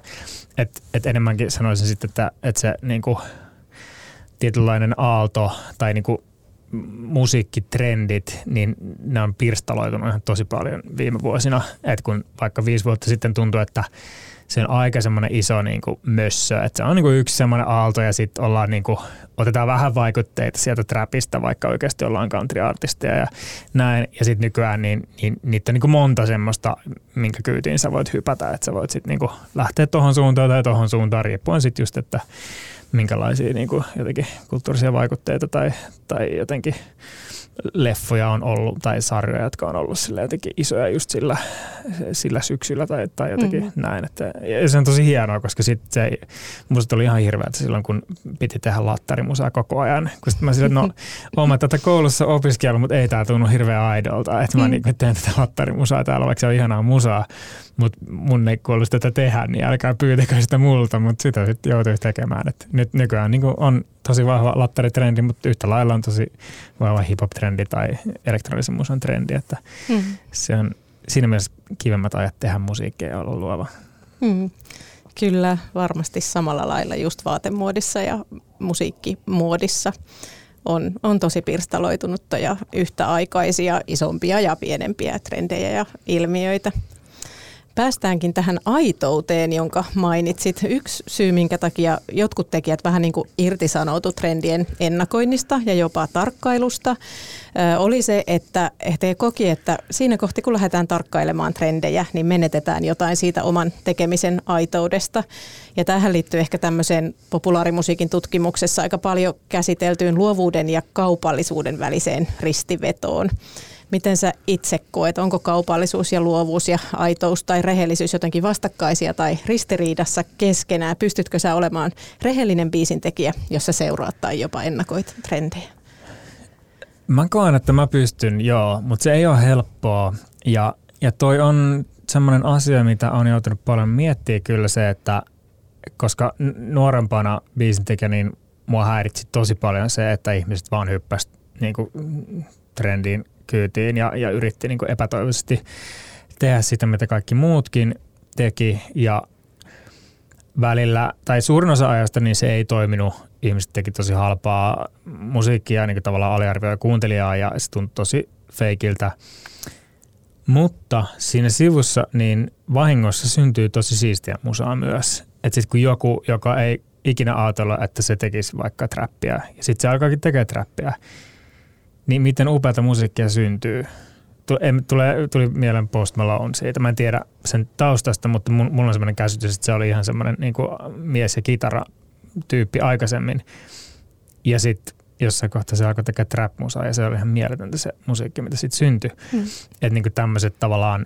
Et, et enemmänkin sanoisin sitten, että, että se niinku, tietynlainen aalto tai niinku musiikkitrendit, niin ne on pirstaloitunut ihan tosi paljon viime vuosina. Et kun vaikka viisi vuotta sitten tuntui, että se on aika semmoinen iso niin kuin mössö, että se on niin kuin yksi semmoinen aalto ja sitten ollaan niin kuin, otetaan vähän vaikutteita sieltä trapista, vaikka oikeasti ollaan country-artisteja ja näin. Ja sitten nykyään niin, niin, niitä on niin kuin monta semmoista, minkä kyytiin sä voit hypätä, että sä voit sitten niin kuin lähteä tuohon suuntaan tai tuohon suuntaan riippuen sitten just, että minkälaisia niin kuin jotenkin kulttuurisia vaikutteita tai, tai jotenkin leffoja on ollut tai sarjoja, jotka on ollut sillä jotenkin isoja just sillä, sillä syksyllä tai, tai jotenkin mm-hmm. näin. Että, ja se on tosi hienoa, koska sitten se, musta oli ihan hirveä, että silloin kun piti tehdä lattarimusaa koko ajan, kun sitten mä sillä, no [laughs] oon tätä koulussa opiskellut, mutta ei tää tunnu hirveän aidolta, että mä mm. niin, teen tätä lattarimusaa täällä, vaikka se on ihanaa musaa, mutta mun ei kuulu tätä tehdä, niin älkää pyytäkö sitä multa, mutta sitä sitten joutuu tekemään. Et nyt nykyään niin on tosi vahva lattaritrendi, mutta yhtä lailla on tosi vahva hip-hop-trendi tai elektronisen musan trendi, että mm. se on siinä mielessä kivemmät ajat tehdä musiikkia ja olla luova. Mm. Kyllä, varmasti samalla lailla just vaatemuodissa ja musiikkimuodissa on, on tosi pirstaloitunutta ja yhtäaikaisia, isompia ja pienempiä trendejä ja ilmiöitä päästäänkin tähän aitouteen, jonka mainitsit. Yksi syy, minkä takia jotkut tekijät vähän niin kuin irtisanoutu trendien ennakoinnista ja jopa tarkkailusta, oli se, että he koki, että siinä kohti kun lähdetään tarkkailemaan trendejä, niin menetetään jotain siitä oman tekemisen aitoudesta. Ja tähän liittyy ehkä tämmöiseen populaarimusiikin tutkimuksessa aika paljon käsiteltyyn luovuuden ja kaupallisuuden väliseen ristivetoon. Miten sä itse koet, onko kaupallisuus ja luovuus ja aitous tai rehellisyys jotenkin vastakkaisia tai ristiriidassa keskenään? Pystytkö sä olemaan rehellinen biisintekijä, jos sä seuraat tai jopa ennakoit trendejä? Mä koen, että mä pystyn, joo, mutta se ei ole helppoa. Ja, ja toi on semmoinen asia, mitä on joutunut paljon miettiä kyllä se, että koska nuorempana biisintekijä, niin mua häiritsi tosi paljon se, että ihmiset vaan hyppäsivät niin trendiin kyytiin ja, ja yritti niin kuin epätoivoisesti tehdä sitä, mitä kaikki muutkin teki ja välillä, tai suurin osa ajasta niin se ei toiminut. Ihmiset teki tosi halpaa musiikkia, niin kuin tavallaan aliarvioi kuuntelijaa ja se tuntui tosi feikiltä. Mutta siinä sivussa niin vahingossa syntyy tosi siistiä musaa myös. Että sitten kun joku, joka ei ikinä ajatella, että se tekisi vaikka trappia, ja sitten se alkaakin tekemään trappia, niin miten upeata musiikkia syntyy. Tule, tuli mieleen Post Malone siitä. Mä en tiedä sen taustasta, mutta mulla on semmoinen käsitys, että se oli ihan semmoinen niin mies- ja kitara-tyyppi aikaisemmin. Ja sitten jossain kohtaa se alkoi tekemään trap-musaa ja se oli ihan mieletöntä se musiikki, mitä sitten syntyi. Hmm. Että niin tämmöiset tavallaan,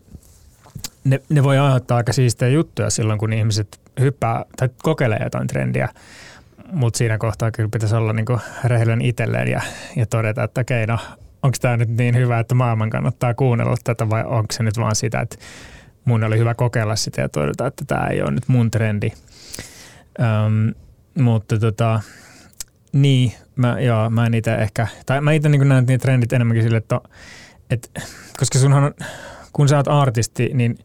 ne, ne voi aiheuttaa aika siistejä juttuja silloin, kun ihmiset hyppää tai kokeilee jotain trendiä, mutta siinä kohtaa kyllä pitäisi olla niin rehellinen itselleen ja, ja todeta, että okei, no onko tämä nyt niin hyvä, että maailman kannattaa kuunnella tätä vai onko se nyt vaan sitä, että mun oli hyvä kokeilla sitä ja todeta, että tämä ei ole nyt mun trendi. Öm, mutta tota, niin, mä, joo, mä itse ehkä, tai mä itse niin näen niitä trendit enemmänkin sille, että, että koska sunhan, kun sä oot artisti, niin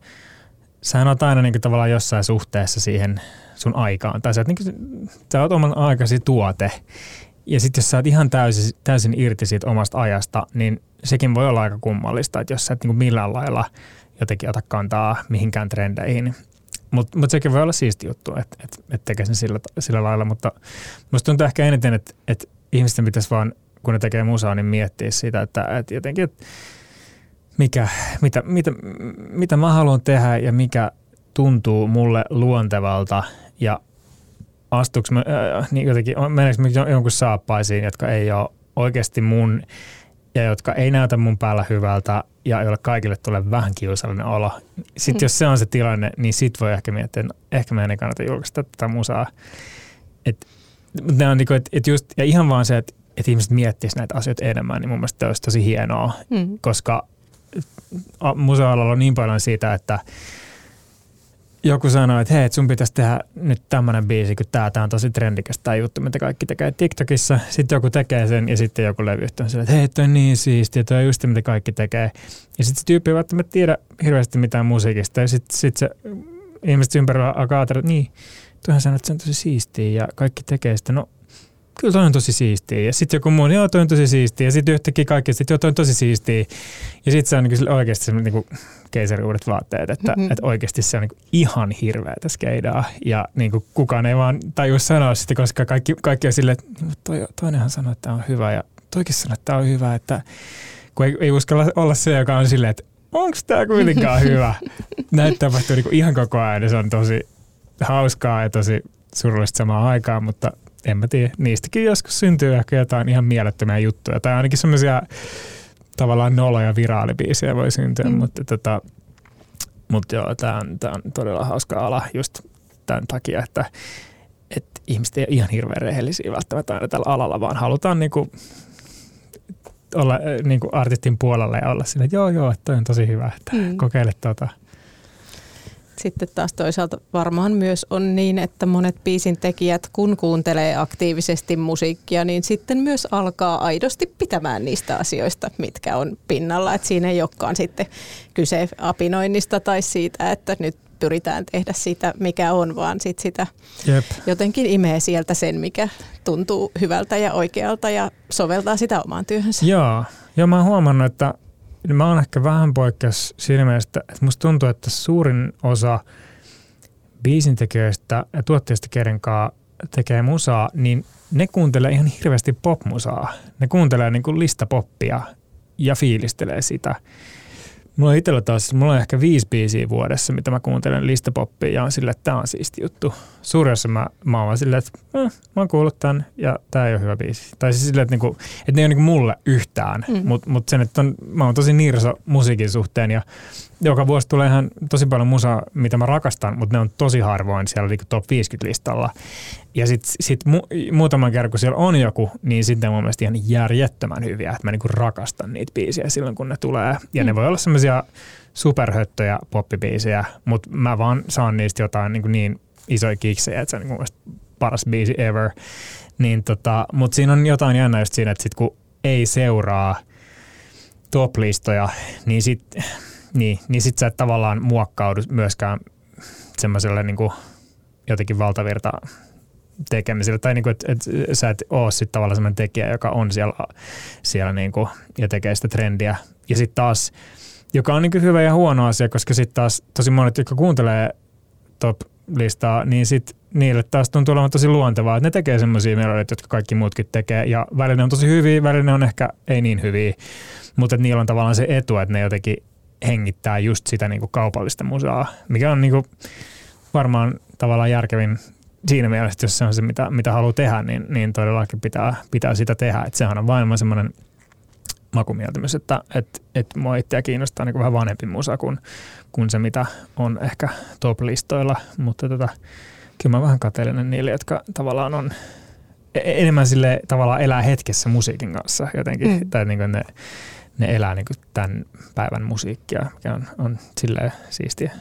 sähän oot aina niin tavallaan jossain suhteessa siihen sun aikaan. Tai sä oot, niin sä oot oman aikasi tuote. Ja sitten jos sä oot ihan täysin, täysin irti siitä omasta ajasta, niin sekin voi olla aika kummallista, että jos sä et niin millään lailla jotenkin ota kantaa mihinkään trendeihin. Mutta mut sekin voi olla siisti juttu, että et, et tekee sen sillä, sillä lailla, mutta musta tuntuu ehkä eniten, että et ihmisten pitäisi vaan, kun ne tekee musaa, niin miettiä sitä, että et jotenkin, että mikä, mitä, mitä, mitä mä haluan tehdä ja mikä tuntuu mulle luontevalta ja astuks mä, äh, niin jotenkin, meneekö mä jonkun saappaisiin, jotka ei ole oikeasti mun ja jotka ei näytä mun päällä hyvältä ja joille kaikille tulee vähän kiusallinen olo. Sitten mm. jos se on se tilanne, niin sit voi ehkä miettiä, että no, ehkä meidän ei kannata julkaista tätä musaa. Et, ne on niinku, et, et just, ja ihan vaan se, että et ihmiset miettisivät näitä asioita enemmän, niin mun mielestä olisi tosi hienoa, mm. koska museoalalla on niin paljon siitä, että joku sanoi, että hei, sun pitäisi tehdä nyt tämmöinen biisi, kun tää, tää on tosi trendikäs tämä juttu, mitä kaikki tekee TikTokissa. Sitten joku tekee sen ja sitten joku levyyhtiö on että hei, toi on niin siistiä, toi on just mitä kaikki tekee. Ja sitten se tyyppi ei välttämättä tiedä hirveästi mitään musiikista ja sitten sit se ihmiset ympärillä alkaa ajatella, että niin, tuohan sanoo, että se on tosi siistiä ja kaikki tekee sitä. No kyllä toi on tosi siistiä. Ja sitten joku muu, joo toi on tosi siistiä. Ja sitten yhtäkkiä kaikki, että joo toi on tosi siistiä. Ja sitten se on niin oikeasti se niin keisariuudet vaatteet, että, mm-hmm. että oikeasti se on niin ihan hirveätä skeidaa. Ja niin kuin kukaan ei vaan tajua sanoa sitä, koska kaikki, kaikki on silleen, että niin, toi, toinenhan sanoo, että tämä on hyvä ja toikin sanoo, että tämä on hyvä. Että, kun ei, ei uskalla olla se, joka on silleen, että onko tämä kuitenkaan hyvä. [laughs] Näitä tapahtuu niin ihan koko ajan ja se on tosi hauskaa ja tosi surullista samaan aikaan, mutta en mä tiedä, niistäkin joskus syntyy ehkä jotain ihan mielettömiä juttuja. Tai ainakin semmoisia tavallaan noloja viraalibiisejä voi syntyä, mm. mutta tota, mutta joo, tämä on, tää on todella hauska ala just tämän takia, että et ihmiset ei ole ihan hirveän rehellisiä välttämättä aina tällä alalla, vaan halutaan niinku olla niinku artistin puolella ja olla sille, että joo joo, toi on tosi hyvä, että mm. kokeile tota. Sitten taas toisaalta varmaan myös on niin, että monet biisin tekijät, kun kuuntelee aktiivisesti musiikkia, niin sitten myös alkaa aidosti pitämään niistä asioista, mitkä on pinnalla. Että siinä ei olekaan sitten kyse apinoinnista tai siitä, että nyt pyritään tehdä sitä, mikä on, vaan sit sitä Jep. jotenkin imee sieltä sen, mikä tuntuu hyvältä ja oikealta ja soveltaa sitä omaan työhönsä. Joo, ja mä oon huomannut, että mä oon ehkä vähän poikkeus siinä mielessä, että musta tuntuu, että suurin osa biisintekijöistä ja tuotteista, kenen tekee musaa, niin ne kuuntelee ihan hirveästi popmusaa. Ne kuuntelee niin kuin listapoppia ja fiilistelee sitä. Mulla on itsellä taas, mulla on ehkä viisi biisiä vuodessa, mitä mä kuuntelen listapoppia ja on sille, että tää on siisti juttu. Suurin osa mä, mä oon silleen, että eh, mä oon kuullut tän ja tää ei ole hyvä biisi. Tai siis silleen, että, niinku, että ne ei ole niinku mulle yhtään, mm. mutta mut sen, että on, mä oon tosi niirso musiikin suhteen ja joka vuosi tulee ihan tosi paljon musaa, mitä mä rakastan, mutta ne on tosi harvoin siellä niinku top 50 listalla. Ja sitten sit mu, muutaman kerran, kun siellä on joku, niin sitten mun mielestä ihan järjettömän hyviä, että mä niinku rakastan niitä biisejä silloin, kun ne tulee. Ja mm. ne voi olla semmoisia superhöttöjä poppibiisejä, mutta mä vaan saan niistä jotain niin, niin isoja kiksejä, että se on niin mun paras biisi ever. Niin tota, mutta siinä on jotain jännä just siinä, että sit kun ei seuraa top-listoja, niin sit, niin, niin sit sä et tavallaan muokkaudu myöskään semmoiselle niin kuin jotenkin valtavirta tekemiselle. Tai niin kuin, että, että sä et ole sitten tavallaan semmoinen tekijä, joka on siellä, siellä niin kuin, ja tekee sitä trendiä. Ja sitten taas, joka on niin kuin hyvä ja huono asia, koska sitten taas tosi monet, jotka kuuntelee top-listaa, niin sitten niille taas tuntuu olevan tosi luontevaa, että ne tekee semmoisia melodioita, jotka kaikki muutkin tekee. Ja välillä on tosi hyviä, välillä on ehkä ei niin hyviä, mutta niillä on tavallaan se etu, että ne jotenkin hengittää just sitä niin kuin kaupallista musaa, mikä on niin kuin varmaan tavallaan järkevin siinä mielessä, että jos se on se, mitä, mitä haluaa tehdä, niin, niin todellakin pitää, pitää sitä tehdä. Että sehän on vain semmoinen makumieltymys, että et, et mua itseä kiinnostaa niin vähän vanhempi musa kuin, kuin se, mitä on ehkä top-listoilla, mutta tota, kyllä mä vähän kateellinen niille, jotka tavallaan on e-, enemmän sille tavallaan elää hetkessä musiikin kanssa jotenkin, mm. tai niin kuin ne, ne elää niin tämän päivän musiikkia, mikä on, on silleen siistiä.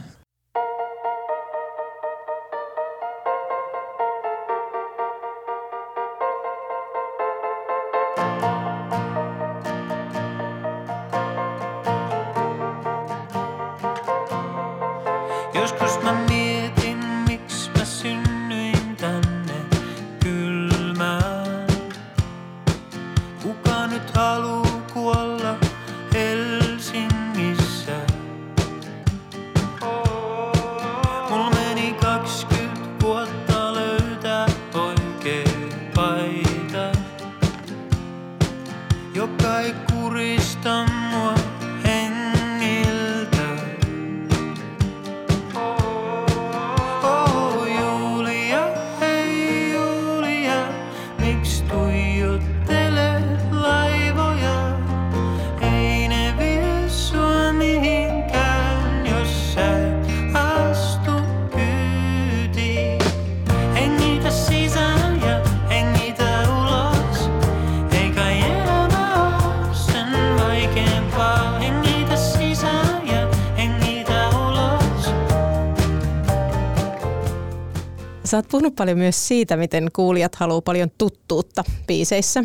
Sä oot puhunut paljon myös siitä, miten kuulijat haluaa paljon tuttuutta biiseissä.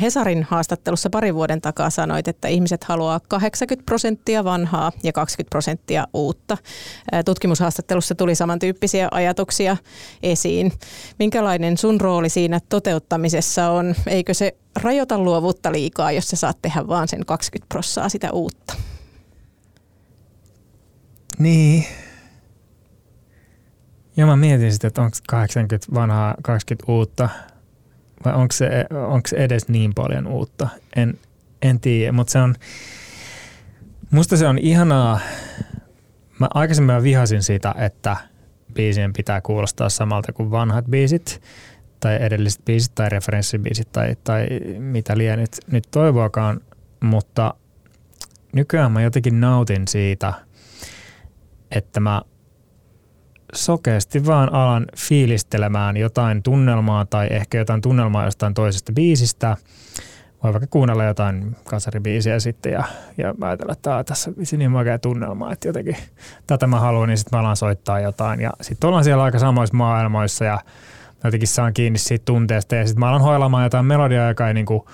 Hesarin haastattelussa pari vuoden takaa sanoit, että ihmiset haluaa 80 prosenttia vanhaa ja 20 prosenttia uutta. Tutkimushaastattelussa tuli samantyyppisiä ajatuksia esiin. Minkälainen sun rooli siinä toteuttamisessa on? Eikö se rajoita luovuutta liikaa, jos sä saat tehdä vaan sen 20 prossaa sitä uutta? Niin, ja mä mietin sitten, että onko 80 vanhaa, 20 uutta, vai onko se, onko se edes niin paljon uutta. En, en tiedä, mutta se on, musta se on ihanaa. Mä aikaisemmin vihasin sitä, että biisien pitää kuulostaa samalta kuin vanhat biisit tai edelliset biisit tai referenssibiisit tai, tai mitä liian nyt, nyt toivoakaan, mutta nykyään mä jotenkin nautin siitä, että mä sokeasti vaan alan fiilistelemään jotain tunnelmaa tai ehkä jotain tunnelmaa jostain toisesta biisistä. Voi vaikka kuunnella jotain kasaribiisiä sitten ja, ja ajatella, että tässä on niin makea tunnelma, että jotenkin tätä mä haluan, niin sitten mä alan soittaa jotain. Ja sitten ollaan siellä aika samoissa maailmoissa ja jotenkin saan kiinni siitä tunteesta ja sitten mä alan hoilamaan jotain melodiaa, joka ei niinku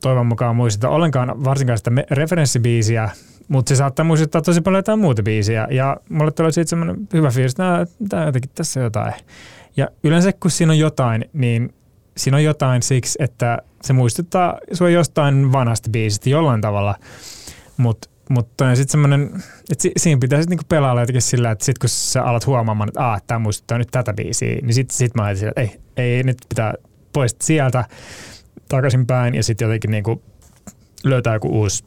toivon mukaan muisteta ollenkaan varsinkaan sitä referenssibiisiä, mutta se saattaa muistuttaa tosi paljon jotain muuta biisiä. Ja mulle tulee siitä semmoinen hyvä fiilis, että tämä jotenkin tässä jotain. Ja yleensä kun siinä on jotain, niin siinä on jotain siksi, että se muistuttaa sua jostain vanhasta biisistä jollain tavalla. Mutta mutta sitten semmoinen, että si, siinä pitää sitten niinku pelailla jotenkin sillä, että sitten kun sä alat huomaamaan, että aah, tämä muistuttaa nyt tätä biisiä, niin sitten sit mä ajattelin, että ei, ei, nyt pitää pois sieltä takaisinpäin ja sitten jotenkin niinku löytää joku uusi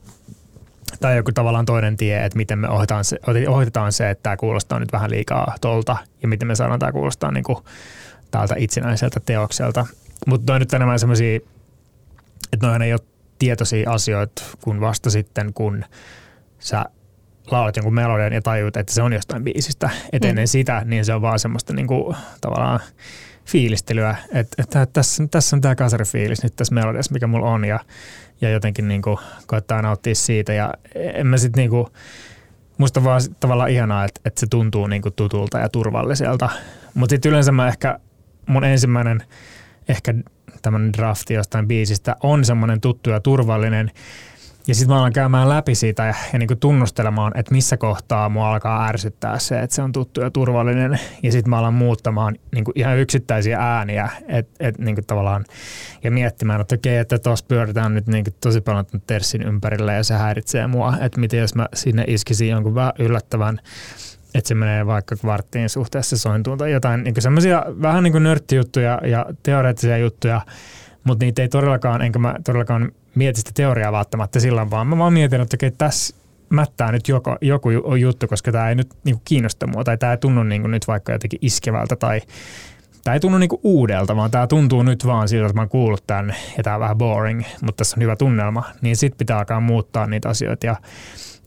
tai joku tavallaan toinen tie, että miten me ohjataan se, ohjataan se että tämä kuulostaa nyt vähän liikaa tolta ja miten me saadaan tämä kuulostaa niin kuin täältä itsenäiseltä teokselta. Mutta noin nyt enemmän semmoisia, että noin ei ole tietoisia asioita, kun vasta sitten, kun sä laulat jonkun melodian ja tajuut, että se on jostain biisistä. Et mm. ennen sitä, niin se on vaan semmoista niin kuin, tavallaan fiilistelyä, että, että tässä, tässä on tämä kasarifiilis nyt tässä melodiassa, mikä mulla on ja ja jotenkin niin kuin koettaa nauttia siitä. Ja en mä sitten niin kuin, musta vaan tavallaan ihanaa, että, että se tuntuu niin kuin tutulta ja turvalliselta. Mutta sitten yleensä mä ehkä, mun ensimmäinen ehkä tämmöinen drafti jostain biisistä on semmoinen tuttu ja turvallinen. Ja sitten mä alan käymään läpi siitä ja, ja niin tunnustelemaan, että missä kohtaa mua alkaa ärsyttää se, että se on tuttu ja turvallinen. Ja sitten mä alan muuttamaan niin ihan yksittäisiä ääniä et, et, niin tavallaan, ja miettimään, että okei, että tuossa pyöritään nyt niin tosi paljon terssin ympärillä ja se häiritsee mua. Että miten jos mä sinne iskisin jonkun vähän yllättävän että se menee vaikka kvarttiin suhteessa sointuun tai jotain niin semmoisia vähän niin nörttijuttuja ja teoreettisia juttuja, mutta niitä ei todellakaan, enkä mä todellakaan mieti sitä teoriaa välttämättä sillä vaan mä vaan mietin, että okei, tässä mättää nyt joku, joku juttu, koska tämä ei nyt niinku kiinnosta mua tai tämä ei tunnu niinku nyt vaikka jotenkin iskevältä tai tämä ei tunnu niinku uudelta, vaan tämä tuntuu nyt vaan siltä, että mä oon kuullut tämän ja tämä on vähän boring, mutta tässä on hyvä tunnelma, niin sitten pitää alkaa muuttaa niitä asioita ja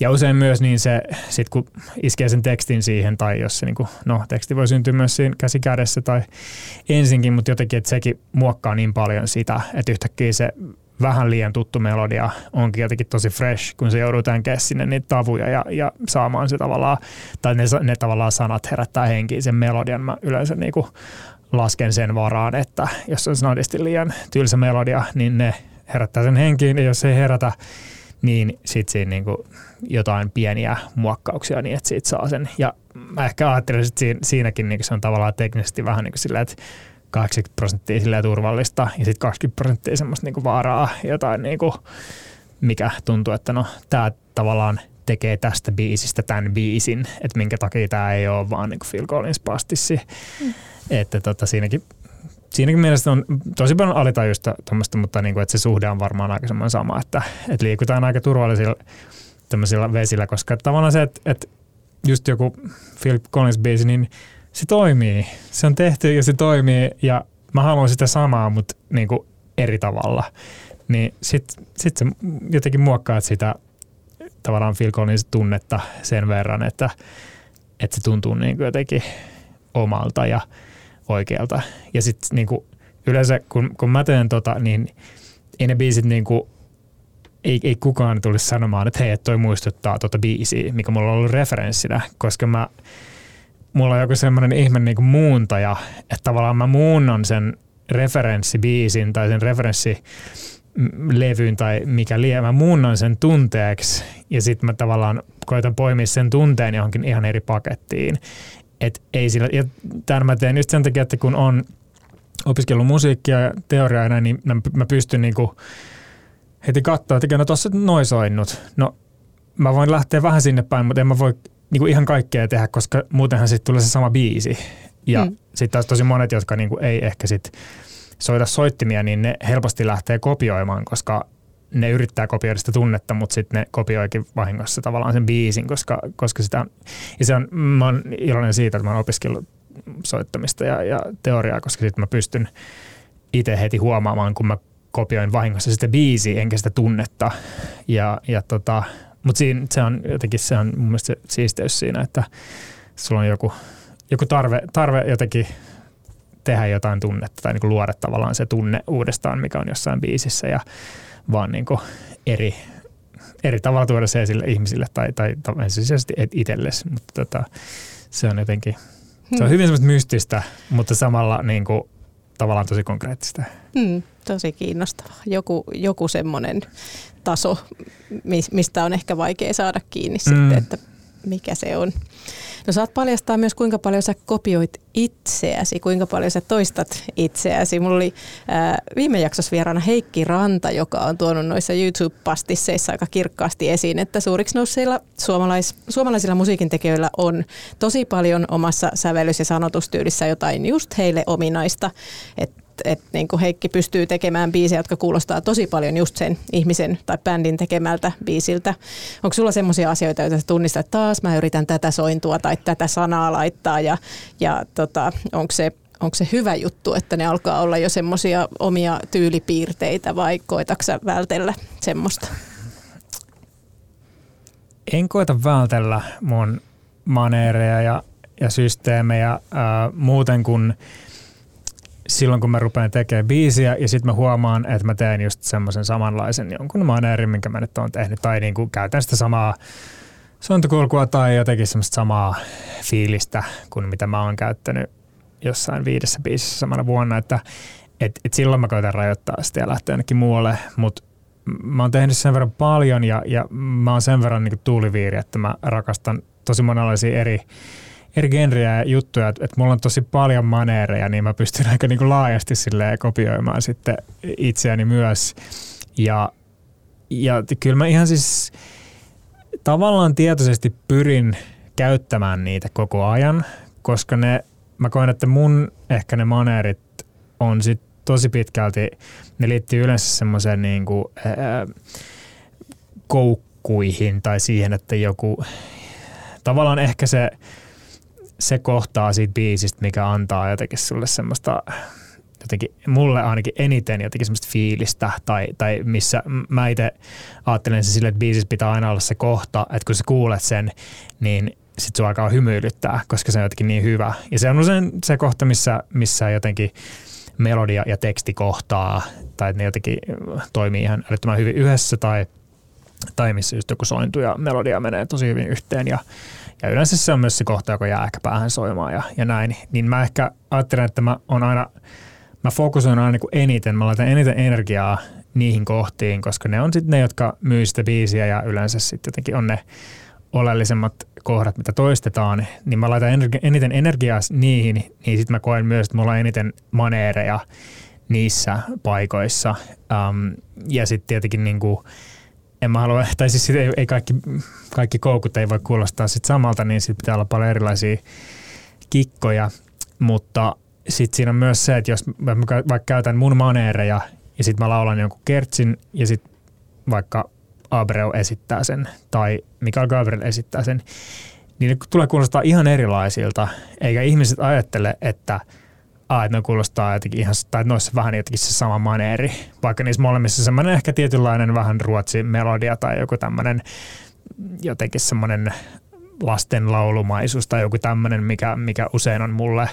ja usein myös niin se, sit kun iskee sen tekstin siihen, tai jos se, niin kuin, no teksti voi syntyä myös siinä käsi kädessä tai ensinkin, mutta jotenkin, että sekin muokkaa niin paljon sitä, että yhtäkkiä se vähän liian tuttu melodia onkin jotenkin tosi fresh, kun se joudutaan sinne niitä tavuja ja, ja saamaan se tavallaan, tai ne, ne tavallaan sanat herättää henkiin sen melodian. Mä yleensä niin kuin lasken sen varaan, että jos on snadisti liian tylsä melodia, niin ne herättää sen henkiin, ja jos ei herätä, niin sitten siinä niinku jotain pieniä muokkauksia niin, että siitä saa sen. Ja mä ehkä ajattelin, että siinä, siinäkin niin se on tavallaan teknisesti vähän niin kuin sillä, että 80 prosenttia silleen turvallista ja sitten 20 prosenttia semmoista niinku vaaraa, jotain niinku, mikä tuntuu, että no tämä tavallaan tekee tästä biisistä tämän biisin, että minkä takia tämä ei ole vaan niinku Phil Collins pastissi. Mm. Että tota, siinäkin, siinäkin mielessä on tosi paljon alitajuista tuommoista, mutta niinku, että se suhde on varmaan aika semmoinen sama, että, että liikutaan aika turvallisilla tämmöisillä vesillä, koska tavallaan se, että, että just joku Phil Collins biisi, niin se toimii. Se on tehty ja se toimii ja mä haluan sitä samaa, mutta niin kuin eri tavalla. Niin sit, sit se jotenkin muokkaa sitä tavallaan Phil Collins tunnetta sen verran, että, että se tuntuu niin kuin jotenkin omalta ja oikealta. Ja sitten niin kuin yleensä kun, kun mä teen tota, niin ei ne biisit niin kuin, ei, ei kukaan tulisi sanomaan, että hei, toi muistuttaa tota biisiä, mikä mulla on ollut referenssinä, koska mä mulla on joku semmoinen ihme niin kuin muuntaja, että tavallaan mä muunnan sen referenssibiisin tai sen referenssi levyyn tai mikä liian, mä muunnan sen tunteeksi ja sitten mä tavallaan koitan poimia sen tunteen johonkin ihan eri pakettiin. Et ei sillä, ja tämän mä teen just sen takia, että kun on opiskellut musiikkia ja teoriaa niin mä, mä pystyn niinku heti katsoa, että no tuossa noin soinnut. No mä voin lähteä vähän sinne päin, mutta en mä voi niin kuin ihan kaikkea tehdä, koska muutenhan sitten tulee se sama biisi. Ja mm. sitten taas tosi monet, jotka niin kuin ei ehkä sit soita soittimia, niin ne helposti lähtee kopioimaan, koska ne yrittää kopioida sitä tunnetta, mutta sitten ne kopioikin vahingossa tavallaan sen biisin, koska, koska sitä ja se on, mä oon iloinen siitä, että mä oon opiskellut soittamista ja, ja teoriaa, koska sitten mä pystyn itse heti huomaamaan, kun mä kopioin vahingossa sitä biisiä enkä sitä tunnetta. Ja, ja tota, mutta se on jotenkin se on mun mielestä se siisteys siinä, että sulla on joku, joku tarve, tarve jotenkin tehdä jotain tunnetta tai niin luoda tavallaan se tunne uudestaan, mikä on jossain biisissä ja vaan niin eri, eri tavalla tuoda se esille ihmisille tai, tai ensisijaisesti itsellesi, mutta tota, se on jotenkin, se on hmm. hyvin semmoista mystistä, mutta samalla niin kuin, tavallaan tosi konkreettista. Hmm, tosi kiinnostavaa. Joku, joku semmoinen taso, mistä on ehkä vaikea saada kiinni mm. sitten, että mikä se on. No saat paljastaa myös, kuinka paljon sä kopioit itseäsi, kuinka paljon sä toistat itseäsi. Mulla oli ää, viime jaksossa vieraana Heikki Ranta, joka on tuonut noissa YouTube-pastisseissa aika kirkkaasti esiin, että suuriksi nousseilla suomalais, suomalaisilla musiikintekijöillä on tosi paljon omassa sävellys- ja sanotustyylissä jotain just heille ominaista. Että että niin kuin Heikki pystyy tekemään biisejä, jotka kuulostaa tosi paljon just sen ihmisen tai bändin tekemältä biisiltä. Onko sulla sellaisia asioita, joita sä tunnistat, että taas mä yritän tätä sointua tai tätä sanaa laittaa ja, ja tota, onko se onko se hyvä juttu, että ne alkaa olla jo semmoisia omia tyylipiirteitä vai koetaksa vältellä semmoista? En koeta vältellä mun maneereja ja, ja systeemejä äh, muuten kuin silloin, kun mä rupean tekemään biisiä ja sitten mä huomaan, että mä teen just semmoisen samanlaisen jonkun maneerin, minkä mä nyt oon tehnyt, tai niin kuin käytän sitä samaa sointukulkua tai jotenkin semmoista samaa fiilistä kuin mitä mä oon käyttänyt jossain viidessä biisissä samana vuonna, että et, et silloin mä koitan rajoittaa sitä ja lähteä jonnekin muualle, mutta mä oon tehnyt sen verran paljon ja, ja mä oon sen verran niin tuuliviiri, että mä rakastan tosi monenlaisia eri, eri genrejä ja juttuja, että, että mulla on tosi paljon maneereja, niin mä pystyn aika niin kuin laajasti kopioimaan sitten itseäni myös. Ja, ja kyllä mä ihan siis tavallaan tietoisesti pyrin käyttämään niitä koko ajan, koska ne, mä koen, että mun ehkä ne maneerit on sit tosi pitkälti, ne liittyy yleensä semmoiseen niin kuin, ää, koukkuihin tai siihen, että joku, tavallaan ehkä se, se kohtaa siitä biisistä, mikä antaa jotenkin sulle semmoista jotenkin mulle ainakin eniten jotenkin semmoista fiilistä tai, tai missä mä itse ajattelen se sille, että biisissä pitää aina olla se kohta, että kun sä kuulet sen, niin sit sua alkaa hymyilyttää, koska se on jotenkin niin hyvä. Ja se on usein se kohta, missä, missä jotenkin melodia ja teksti kohtaa tai että ne jotenkin toimii ihan älyttömän hyvin yhdessä tai, tai missä just joku sointu ja melodia menee tosi hyvin yhteen ja, ja yleensä se on myös se kohta, joka jää ehkä päähän soimaan ja, ja näin. Niin mä ehkä ajattelen, että mä on aina, mä fokusoin aina niin eniten, mä laitan eniten energiaa niihin kohtiin, koska ne on sitten ne, jotka myy sitä biisiä ja yleensä sitten jotenkin on ne oleellisemmat kohdat, mitä toistetaan, niin mä laitan eniten energiaa niihin, niin sitten mä koen myös, että mulla on eniten maneereja niissä paikoissa. Um, ja sitten tietenkin niin kuin, en mä halua, [laughs] tai siis ei, ei kaikki, kaikki koukut ei voi kuulostaa sit samalta, niin sitten pitää olla paljon erilaisia kikkoja, mutta sitten siinä on myös se, että jos mä vaikka käytän mun maneereja ja sitten mä laulan jonkun kertsin ja sitten vaikka Abreu esittää sen tai Mikael Gabriel esittää sen, niin ne tulee kuulostaa ihan erilaisilta, eikä ihmiset ajattele, että Aa, että ne kuulostaa jotenkin ihan, tai noissa vähän jotenkin se sama maneeri, vaikka niissä molemmissa semmoinen ehkä tietynlainen vähän ruotsi melodia tai joku tämmöinen jotenkin semmoinen lastenlaulumaisuus tai joku tämmöinen, mikä, mikä usein on mulle.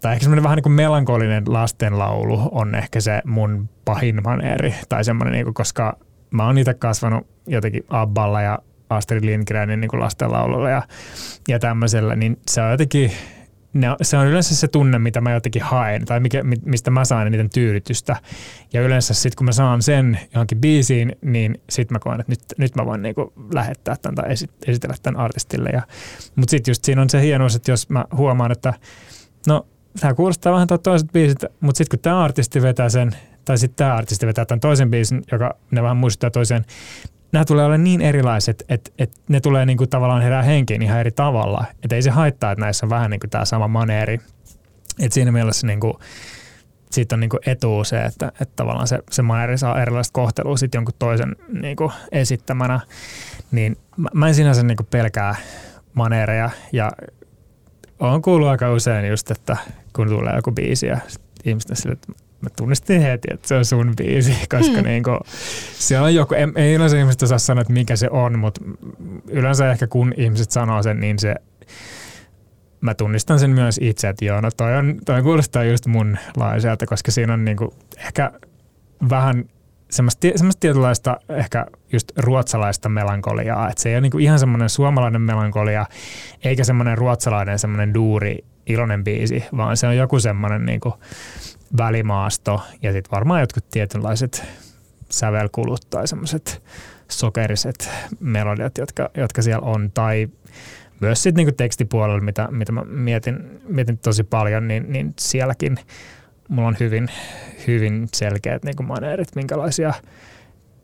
Tai ehkä semmoinen vähän niin kuin melankolinen lastenlaulu on ehkä se mun pahin maneeri, tai semmoinen, niin kuin, koska mä oon itse kasvanut jotenkin Abballa ja Astrid Lindgrenin niin lastenlaululla ja, ja tämmöisellä, niin se on jotenkin, ne, se on yleensä se tunne, mitä mä jotenkin haen tai mikä, mistä mä saan eniten tyydytystä. Ja yleensä sitten kun mä saan sen johonkin biisiin, niin sitten mä koen, että nyt, nyt mä voin niinku lähettää tämän tai esitellä tämän artistille. Mutta sitten just siinä on se hienous, että jos mä huomaan, että no tämä kuulostaa vähän toiset biisit, mutta sitten kun tämä artisti vetää sen, tai sitten tämä artisti vetää tämän toisen biisin, joka ne vähän muistuttaa toiseen, nämä tulee olla niin erilaiset, että, että ne tulee niin kuin tavallaan herää henkiin ihan eri tavalla. Että ei se haittaa, että näissä on vähän niin kuin tämä sama maneeri. Että siinä mielessä niin kuin, siitä on niin kuin etu se, että, että tavallaan se, se maneeri saa erilaista kohtelua sitten jonkun toisen niin kuin esittämänä. Niin mä, mä en sinänsä niin kuin pelkää maneereja ja on kuullut aika usein just, että kun tulee joku biisi ja ihmiset sille, että mä tunnistin heti, että se on sun biisi, [laughs] koska hmm. niinku, se on joku, ei, ei yleensä ihmiset osaa sanoa, että mikä se on, mutta yleensä ehkä kun ihmiset sanoo sen, niin se mä tunnistan sen myös itse, että joo, no toi, on, toi kuulostaa just mun laiselta, koska siinä on niinku ehkä vähän semmoista, semmoista tietynlaista ehkä just ruotsalaista melankoliaa, että se ei ole niinku ihan semmoinen suomalainen melankolia, eikä semmoinen ruotsalainen semmoinen duuri iloinen biisi, vaan se on joku semmoinen niinku, välimaasto ja sitten varmaan jotkut tietynlaiset sävelkulut tai semmoiset sokeriset melodiat, jotka, jotka siellä on, tai myös sitten niinku tekstipuolella, mitä, mitä mä mietin, mietin tosi paljon, niin, niin sielläkin mulla on hyvin, hyvin selkeät niinku maneerit, minkälaisia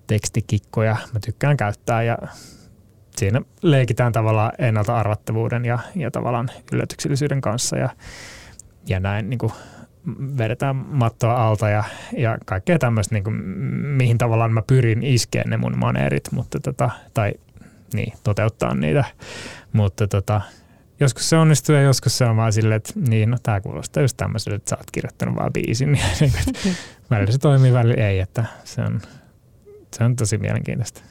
tekstikikkoja mä tykkään käyttää. Ja siinä leikitään tavallaan ennalta arvattavuuden ja, ja tavallaan yllätyksellisyyden kanssa ja, ja näin niin kuin vedetään mattoa alta ja, ja kaikkea tämmöistä, niin kuin, mihin tavallaan mä pyrin iskeen ne mun maneerit, mutta tota, tai niin, toteuttaa niitä. Mutta tota, joskus se onnistuu ja joskus se on vaan silleen, että niin, no tää kuulostaa just tämmöiselle, että sä oot kirjoittanut vaan biisin. Ja, [laughs] niin välillä se toimii, välillä ei, että se on, se on tosi mielenkiintoista.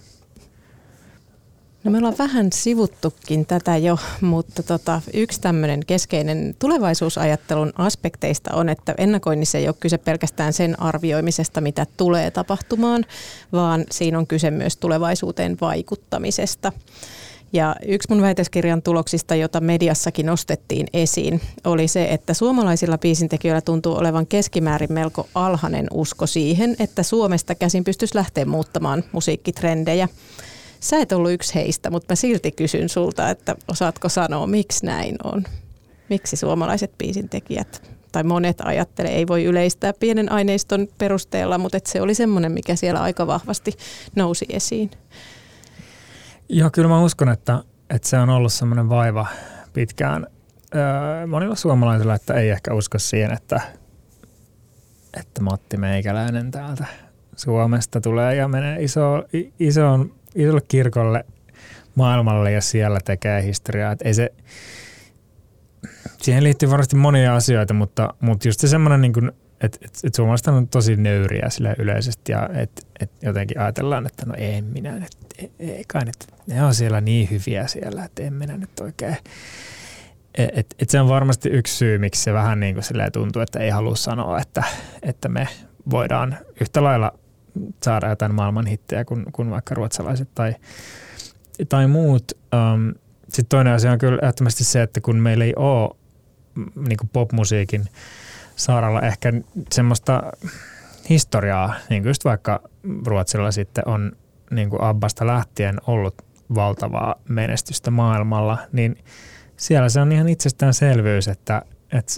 No me ollaan vähän sivuttukin tätä jo, mutta tota, yksi tämmöinen keskeinen tulevaisuusajattelun aspekteista on, että ennakoinnissa ei ole kyse pelkästään sen arvioimisesta, mitä tulee tapahtumaan, vaan siinä on kyse myös tulevaisuuteen vaikuttamisesta. Ja yksi mun väitöskirjan tuloksista, jota mediassakin nostettiin esiin, oli se, että suomalaisilla biisintekijöillä tuntuu olevan keskimäärin melko alhainen usko siihen, että Suomesta käsin pystyisi lähteä muuttamaan musiikkitrendejä. Sä et ollut yksi heistä, mutta mä silti kysyn sulta, että osaatko sanoa, miksi näin on? Miksi suomalaiset biisintekijät tai monet ajattelee, ei voi yleistää pienen aineiston perusteella, mutta se oli semmoinen, mikä siellä aika vahvasti nousi esiin. Joo, kyllä mä uskon, että, että se on ollut semmoinen vaiva pitkään öö, monilla suomalaisilla, että ei ehkä usko siihen, että, että Matti Meikäläinen täältä Suomesta tulee ja menee iso, isoon, isolle kirkolle maailmalle ja siellä tekee historiaa. Että ei se, siihen liittyy varmasti monia asioita, mutta, mutta just se semmoinen, niin että, että, että suomalaiset on tosi nöyriä sille yleisesti ja että, että jotenkin ajatellaan, että no en minä nyt, ei, ei kai nyt, ne on siellä niin hyviä siellä, että en minä nyt oikein. Et, et, et se on varmasti yksi syy, miksi se vähän niin kuin tuntuu, että ei halua sanoa, että, että me voidaan yhtä lailla saada jotain maailman hittejä kuin, kuin vaikka ruotsalaiset tai, tai muut. Um, sitten toinen asia on kyllä ehdottomasti se, että kun meillä ei ole niin kuin popmusiikin saaralla ehkä semmoista historiaa, niin kuin just vaikka Ruotsilla sitten on niin kuin Abbasta lähtien ollut valtavaa menestystä maailmalla, niin siellä se on ihan itsestäänselvyys, että, että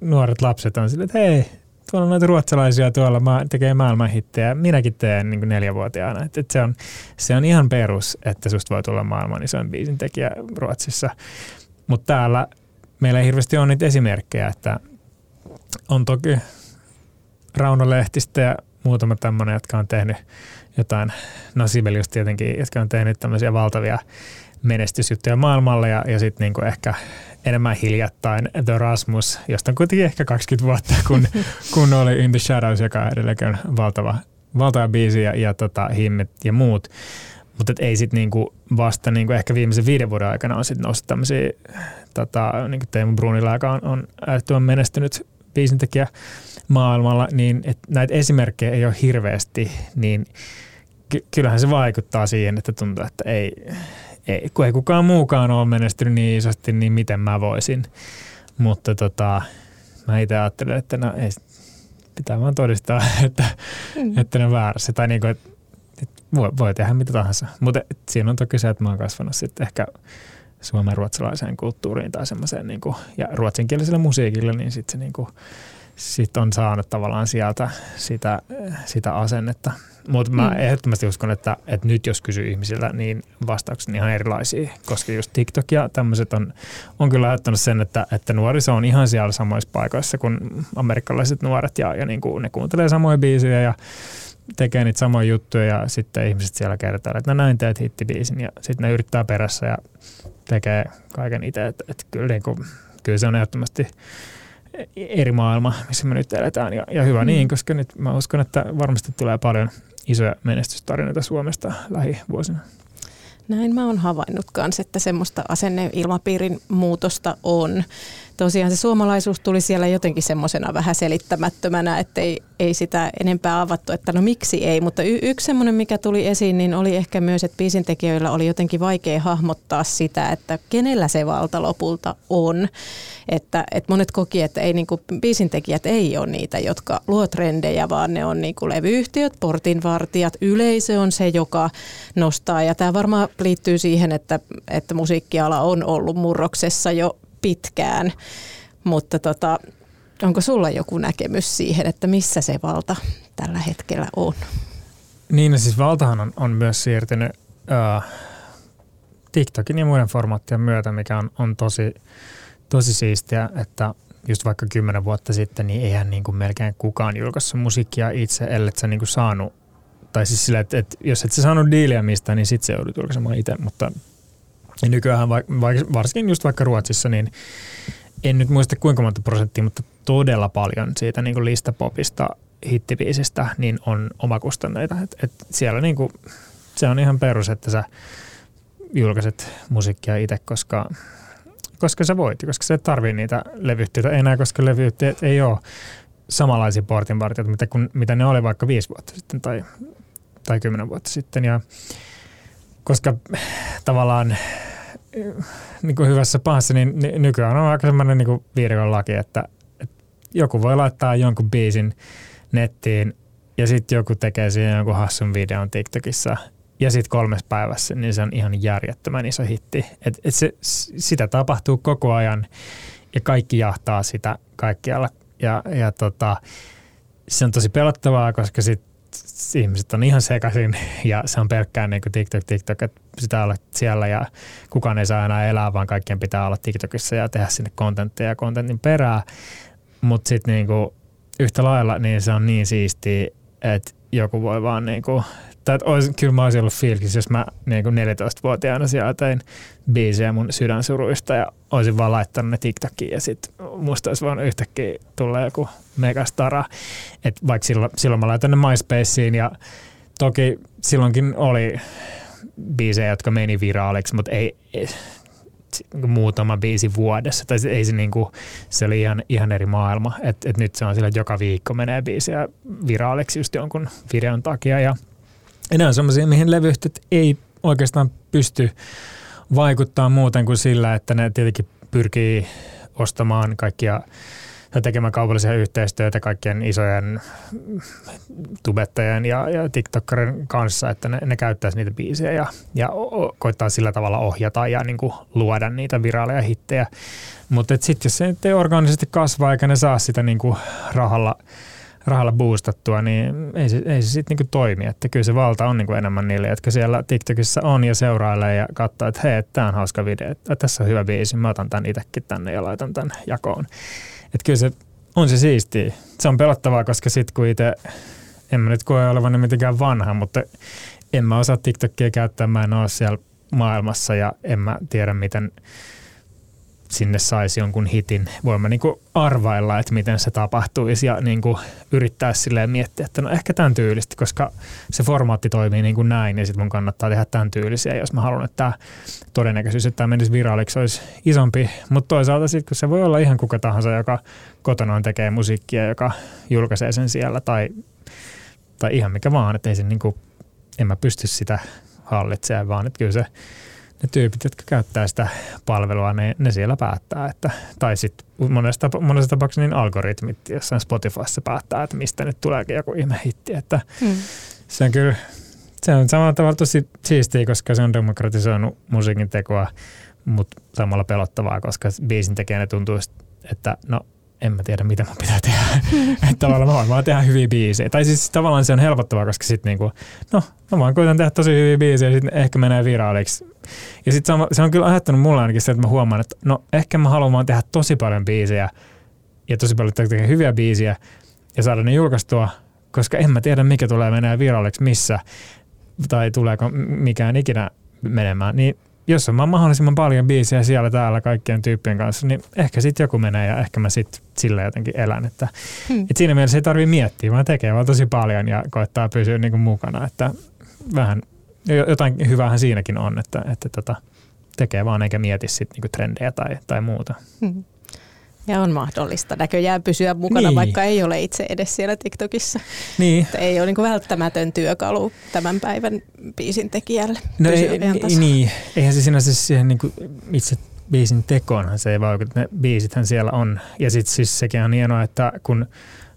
nuoret lapset on sille, että hei, tuolla on noita ruotsalaisia tuolla ma- tekee maailman hittejä. Minäkin teen niin kuin neljävuotiaana. Et, et se, on, se on ihan perus, että susta voi tulla maailman isoin biisin tekijä Ruotsissa. Mutta täällä meillä ei hirveästi ole niitä esimerkkejä, että on toki Rauno Lehtistä ja muutama tämmöinen, jotka on tehnyt jotain, no Sibelius tietenkin, jotka on tehnyt tämmöisiä valtavia menestysjuttuja maailmalle ja, ja sitten niinku ehkä enemmän hiljattain The Rasmus, josta on kuitenkin ehkä 20 vuotta, kun, [laughs] kun oli In the Shadows, joka edelleen valtava, valtava biisi ja, ja tota, himmet ja muut. Mutta ei sitten niinku vasta niinku ehkä viimeisen viiden vuoden aikana on sitten noussut tämmöisiä, tota, niin kuin Teemu Brunilla, joka on, on äärettömän menestynyt biisintekijä maailmalla, niin et näitä esimerkkejä ei ole hirveästi, niin ky- kyllähän se vaikuttaa siihen, että tuntuu, että ei, ei, kun ei kukaan muukaan ole menestynyt niin isosti, niin miten mä voisin. Mutta tota, mä itse ajattelen, että no ei, pitää vaan todistaa, [laughs] että, mm. että ne on väärässä. Tai niin kuin, että, että voi, voi tehdä mitä tahansa. Mutta siinä on toki se, että mä oon kasvanut sitten ehkä suomen ruotsalaiseen kulttuuriin tai semmoiseen niin kuin, ja ruotsinkieliselle musiikille, niin sitten se niin kuin, sit on saanut tavallaan sieltä sitä, sitä asennetta. Mutta mä mm. ehdottomasti uskon, että, että nyt jos kysyy ihmisiltä, niin vastaukset on ihan erilaisia, koska just TikTok ja tämmöiset on, on kyllä ajattanut sen, että, että nuoriso on ihan siellä samoissa paikoissa kuin amerikkalaiset nuoret ja, ja niin kuin ne kuuntelee samoja biisejä ja tekee niitä samoja juttuja ja sitten ihmiset siellä kertoo, että no näin teet hittibiisin ja sitten ne yrittää perässä ja tekee kaiken itse. Että, että kyllä, niin kuin, kyllä se on ehdottomasti eri maailma, missä me nyt eletään ja, ja hyvä mm. niin, koska nyt mä uskon, että varmasti tulee paljon isoja menestystarinoita Suomesta lähivuosina. Näin mä oon havainnut kanssa, että semmoista asenneilmapiirin muutosta on tosiaan se suomalaisuus tuli siellä jotenkin semmoisena vähän selittämättömänä, että ei, ei sitä enempää avattu, että no miksi ei. Mutta y- yksi semmoinen, mikä tuli esiin, niin oli ehkä myös, että biisintekijöillä oli jotenkin vaikea hahmottaa sitä, että kenellä se valta lopulta on. Että, että monet koki, että ei niinku, biisintekijät ei ole niitä, jotka luo trendejä, vaan ne on niinku levyyhtiöt, portinvartijat, yleisö on se, joka nostaa. Ja tämä varmaan liittyy siihen, että, että musiikkiala on ollut murroksessa jo pitkään, mutta tota, onko sulla joku näkemys siihen, että missä se valta tällä hetkellä on? Niin, no siis valtahan on, on myös siirtynyt äh, TikTokin ja muiden formaattien myötä, mikä on, on tosi, tosi siistiä, että just vaikka kymmenen vuotta sitten, niin eihän niin kuin melkein kukaan julkaissut musiikkia itse, ellei sä niin kuin saanut, tai siis sillä, että, että jos et sä saanut diiliä mistä, niin sitten se joudut julkaisemaan itse, mutta ja nykyään varsinkin just vaikka Ruotsissa, niin en nyt muista kuinka monta prosenttia, mutta todella paljon siitä niin kuin listapopista hittibiisistä niin on omakustanneita. Et, et siellä niin kuin, se on ihan perus, että sä julkaiset musiikkia itse, koska, koska sä voit, koska sä et tarvii niitä levyyhtiöitä enää, koska levyyhtiöt ei ole samanlaisia portinvartijoita, mitä, mitä ne oli vaikka viisi vuotta sitten tai, tai kymmenen vuotta sitten. Ja koska tavallaan niin kuin hyvässä pahassa, niin nykyään on aika semmoinen niin viidakon laki, että, että joku voi laittaa jonkun biisin nettiin ja sitten joku tekee siihen jonkun hassun videon TikTokissa ja sitten kolmes päivässä, niin se on ihan järjettömän iso hitti. Et, et se, sitä tapahtuu koko ajan ja kaikki jahtaa sitä kaikkialla. Ja, ja tota, se on tosi pelottavaa, koska sit ihmiset on ihan sekaisin ja se on pelkkää niin kuin TikTok, TikTok, että pitää olla siellä ja kukaan ei saa enää elää, vaan kaikkien pitää olla TikTokissa ja tehdä sinne kontenttia ja kontentin perää. Mutta sitten niin yhtä lailla niin se on niin siistiä, että joku voi vaan niin kuin, tai olisi, kyllä mä olisin ollut fiilis, jos mä niin kuin 14-vuotiaana siellä tein biisejä mun sydänsuruista ja olisin vaan laittanut ne TikTokiin ja sitten musta olisi vaan yhtäkkiä tulla joku megastara. Et vaikka silloin, silloin mä laitan ne MySpaceen ja toki silloinkin oli biisejä, jotka meni viraaliksi, mutta ei, ei muutama biisi vuodessa. Tai ei se, niinku, se oli ihan, ihan eri maailma. Et, et nyt se on sillä, että joka viikko menee biisiä viraaliksi just jonkun videon takia. Ja enää on semmoisia, mihin levyyhtiöt ei oikeastaan pysty vaikuttaa muuten kuin sillä, että ne tietenkin pyrkii ostamaan kaikkia ja tekemään kaupallisia yhteistyötä kaikkien isojen tubettajien ja, ja TikTokkarin kanssa, että ne, ne käyttäisi niitä biisejä ja, ja koittaa sillä tavalla ohjata ja niin kuin luoda niitä viraaleja hittejä. Mutta sitten jos se ei organisesti kasva eikä ne saa sitä niin kuin rahalla, rahalla boostattua, niin ei se, ei se sitten niinku toimi. Että kyllä se valta on niinku enemmän niille, jotka siellä TikTokissa on ja seurailee ja katsoo, että hei, tämä on hauska video, että tässä on hyvä biisi, mä otan tämän itsekin tänne ja laitan tämän jakoon. Että kyllä se on se siistiä. Se on pelottavaa, koska sitten kun itse, en mä nyt koe olevan mitenkään vanha, mutta en mä osaa TikTokia käyttää, mä en ole siellä maailmassa ja en mä tiedä, miten sinne saisi jonkun hitin. Voin mä niinku arvailla, että miten se tapahtuisi ja niinku yrittää silleen miettiä, että no ehkä tämän tyylistä, koska se formaatti toimii niin kuin näin ja sitten mun kannattaa tehdä tämän tyylisiä, jos mä haluan, että tämä todennäköisyys, että tämä menisi viraaliksi, olisi isompi. Mutta toisaalta sitten, kun se voi olla ihan kuka tahansa, joka kotona tekee musiikkia, joka julkaisee sen siellä tai, tai ihan mikä vaan, että ei se niinku, en mä pysty sitä hallitsemaan, vaan että kyllä se ne tyypit, jotka käyttää sitä palvelua, ne, ne siellä päättää. Että, tai sitten monessa, monessa tapauksessa niin algoritmit jossain Spotifyssa päättää, että mistä nyt tuleekin joku ihme hitti. Että hmm. Se on kyllä se on samalla tavalla tosi siistiä, koska se on demokratisoinut musiikin tekoa, mutta samalla pelottavaa, koska biisin tekijänä tuntuu, että no en mä tiedä, mitä mun pitää tehdä. [laughs] että tavallaan mä voin vaan tehdä hyviä biisejä. Tai siis tavallaan se on helpottavaa, koska sitten niinku, no mä vaan koitan tehdä tosi hyviä biisejä ja sitten ehkä menee viraaliksi. Ja sitten se, se on kyllä aiheuttanut mulle ainakin se, että mä huomaan, että no ehkä mä haluan vaan tehdä tosi paljon biisejä ja tosi paljon tehdä hyviä biisejä ja saada ne julkaistua, koska en mä tiedä, mikä tulee menee viraaliksi missä tai tuleeko mikään ikinä menemään. Niin jos on mahdollisimman paljon biisejä siellä täällä kaikkien tyyppien kanssa, niin ehkä sitten joku menee ja ehkä mä sitten sillä jotenkin elän. Että, hmm. et siinä mielessä ei tarvitse miettiä, vaan tekee vaan tosi paljon ja koettaa pysyä niin kuin mukana. Että vähän jotain hyväähän siinäkin on, että, että tota, tekee vaan eikä mieti sit niinku trendejä tai, tai muuta. Hmm. Ja on mahdollista näköjään pysyä mukana, niin. vaikka ei ole itse edes siellä TikTokissa. Niin. Että ei ole niin välttämätön työkalu tämän päivän biisin tekijälle. No ei, niin, eihän se sinänsä siihen niin itse biisin tekoonhan se ei vaikuta. Ne biisithän siellä on. Ja sitten siis sekin on hienoa, että kun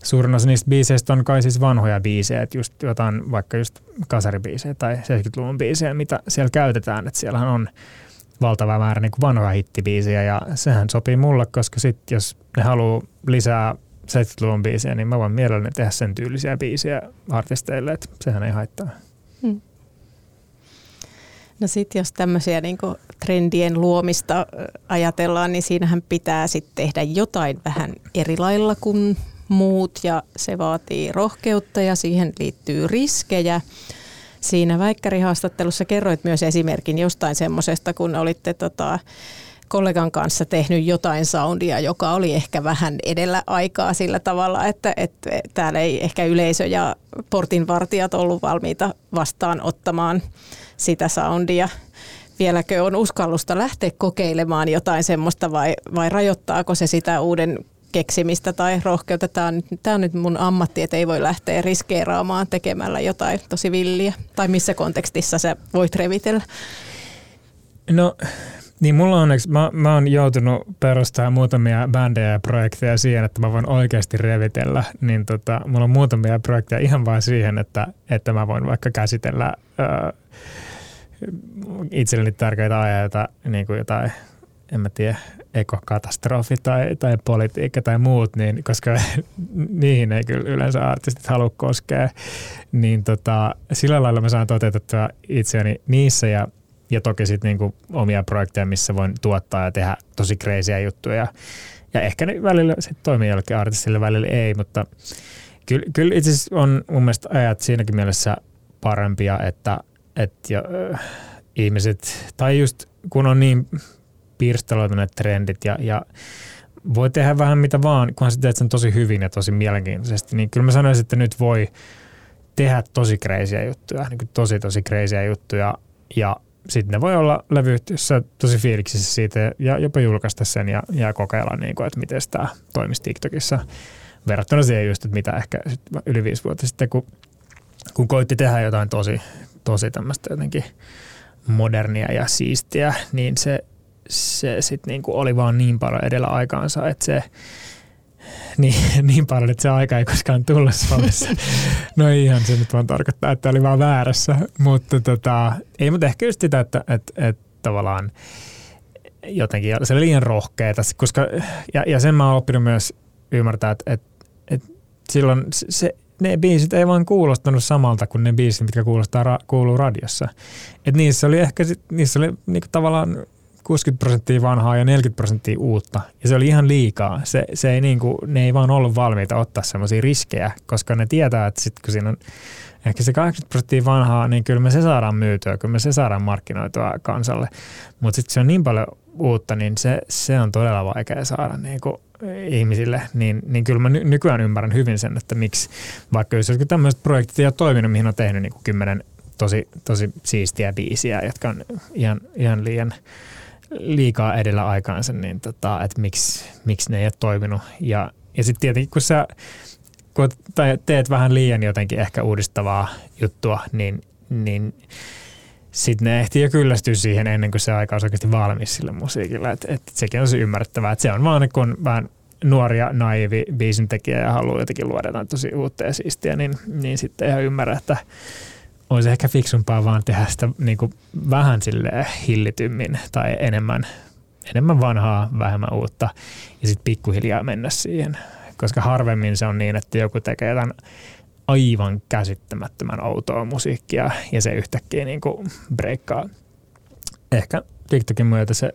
suurin osa niistä biiseistä on kai siis vanhoja biisejä, että just jotain vaikka just kasaribiisejä tai 70-luvun biisejä, mitä siellä käytetään, että siellähän on valtava määrä niin kuin vanhoja hittibiisejä ja sehän sopii mulle, koska sitten jos ne haluaa lisää 70-luvun biisejä, niin mä voin mielelläni tehdä sen tyylisiä biisejä artisteille, että sehän ei haittaa. Hmm. No sitten jos tämmöisiä niin trendien luomista ajatellaan, niin siinähän pitää sitten tehdä jotain vähän eri lailla kuin muut ja se vaatii rohkeutta ja siihen liittyy riskejä. Siinä väikkärihaastattelussa kerroit myös esimerkin jostain semmoisesta, kun olitte tota, kollegan kanssa tehnyt jotain soundia, joka oli ehkä vähän edellä aikaa sillä tavalla, että, että täällä ei ehkä yleisö ja portinvartijat ollut valmiita vastaan ottamaan sitä soundia. Vieläkö on uskallusta lähteä kokeilemaan jotain semmoista vai, vai rajoittaako se sitä uuden keksimistä tai rohkeutta. Tämä on, tämä on nyt mun ammatti, että ei voi lähteä riskeeraamaan tekemällä jotain tosi villiä. Tai missä kontekstissa sä voit revitellä? No niin mulla on onneksi, mä, mä oon joutunut perustamaan muutamia bändejä ja projekteja siihen, että mä voin oikeasti revitellä, niin tota, mulla on muutamia projekteja ihan vain siihen, että, että mä voin vaikka käsitellä ää, itselleni tärkeitä aiheita, niin kuin jotain, en mä tiedä, ekokatastrofi tai, tai politiikka tai muut, niin, koska [laughs] niihin ei kyllä yleensä artistit halua koskea, niin tota, sillä lailla mä saan toteutettua itseäni niissä ja ja toki sitten niinku omia projekteja, missä voin tuottaa ja tehdä tosi kreisiä juttuja. Ja ehkä ne välillä sit toimii jollekin artistille, välillä ei, mutta kyllä, kyllä itse asiassa on mun mielestä ajat siinäkin mielessä parempia, että, että jo, äh, ihmiset, tai just kun on niin pirstaloituneet trendit ja, ja voi tehdä vähän mitä vaan, kunhan sä teet sen tosi hyvin ja tosi mielenkiintoisesti, niin kyllä mä sanoisin, että nyt voi tehdä tosi kreisiä juttuja, niin tosi tosi kreisiä juttuja. Ja sitten ne voi olla levyyhtiössä tosi fiiliksissä siitä ja jopa julkaista sen ja, ja kokeilla, niin kuin, että miten tämä toimisi TikTokissa verrattuna siihen just, että mitä ehkä yli viisi vuotta sitten, kun, kun koitti tehdä jotain tosi, tosi tämmöistä jotenkin modernia ja siistiä, niin se, se sitten niin oli vaan niin paljon edellä aikaansa, että se, niin, [laughs] niin paljon, että se aika ei koskaan tullut Suomessa. [laughs] No ihan se nyt vaan tarkoittaa, että oli vaan väärässä. Mutta tota, ei, mutta ehkä just sitä, että, että, että tavallaan jotenkin se oli liian rohkeeta, koska, ja, ja sen mä oon oppinut myös ymmärtää, että, että, että silloin se, ne biisit ei vaan kuulostanut samalta kuin ne biisit, mitkä kuulostaa, ra, kuuluu radiossa. Et niissä oli ehkä, niissä oli niinku tavallaan 60 prosenttia vanhaa ja 40 prosenttia uutta. Ja se oli ihan liikaa. Se, se ei niinku, ne ei vaan ollut valmiita ottaa semmoisia riskejä, koska ne tietää, että sit kun siinä on ehkä se 80 prosenttia vanhaa, niin kyllä me se saadaan myytyä, kyllä me se saadaan markkinoitua kansalle. Mutta sitten se on niin paljon uutta, niin se, se on todella vaikea saada niinku ihmisille, niin, niin kyllä mä ny- nykyään ymmärrän hyvin sen, että miksi vaikka jos tämmöiset projektit ei ole toiminut, mihin on tehnyt niin kymmenen tosi, tosi siistiä biisiä, jotka on ihan, ihan liian liikaa edellä aikaansa, niin tota, että miksi, miksi ne ei ole toiminut. Ja, ja sitten tietenkin, kun sä kun teet vähän liian jotenkin ehkä uudistavaa juttua, niin, niin sitten ne ehtii jo kyllästyä siihen ennen kuin se aika on oikeasti valmis sille musiikille. Et, et sekin on se ymmärrettävää, että se on vaan kun vähän nuoria, naivi biisintekijä ja haluaa jotenkin luoda jotain tosi uutta ja siistiä, niin, niin sitten ihan ymmärrä, että olisi ehkä fiksumpaa vaan tehdä sitä niin kuin vähän sille hillitymmin tai enemmän, enemmän vanhaa, vähemmän uutta ja sitten pikkuhiljaa mennä siihen. Koska harvemmin se on niin, että joku tekee jotain aivan käsittämättömän outoa musiikkia ja se yhtäkkiä niin kuin breikkaa. Ehkä TikTokin myötä se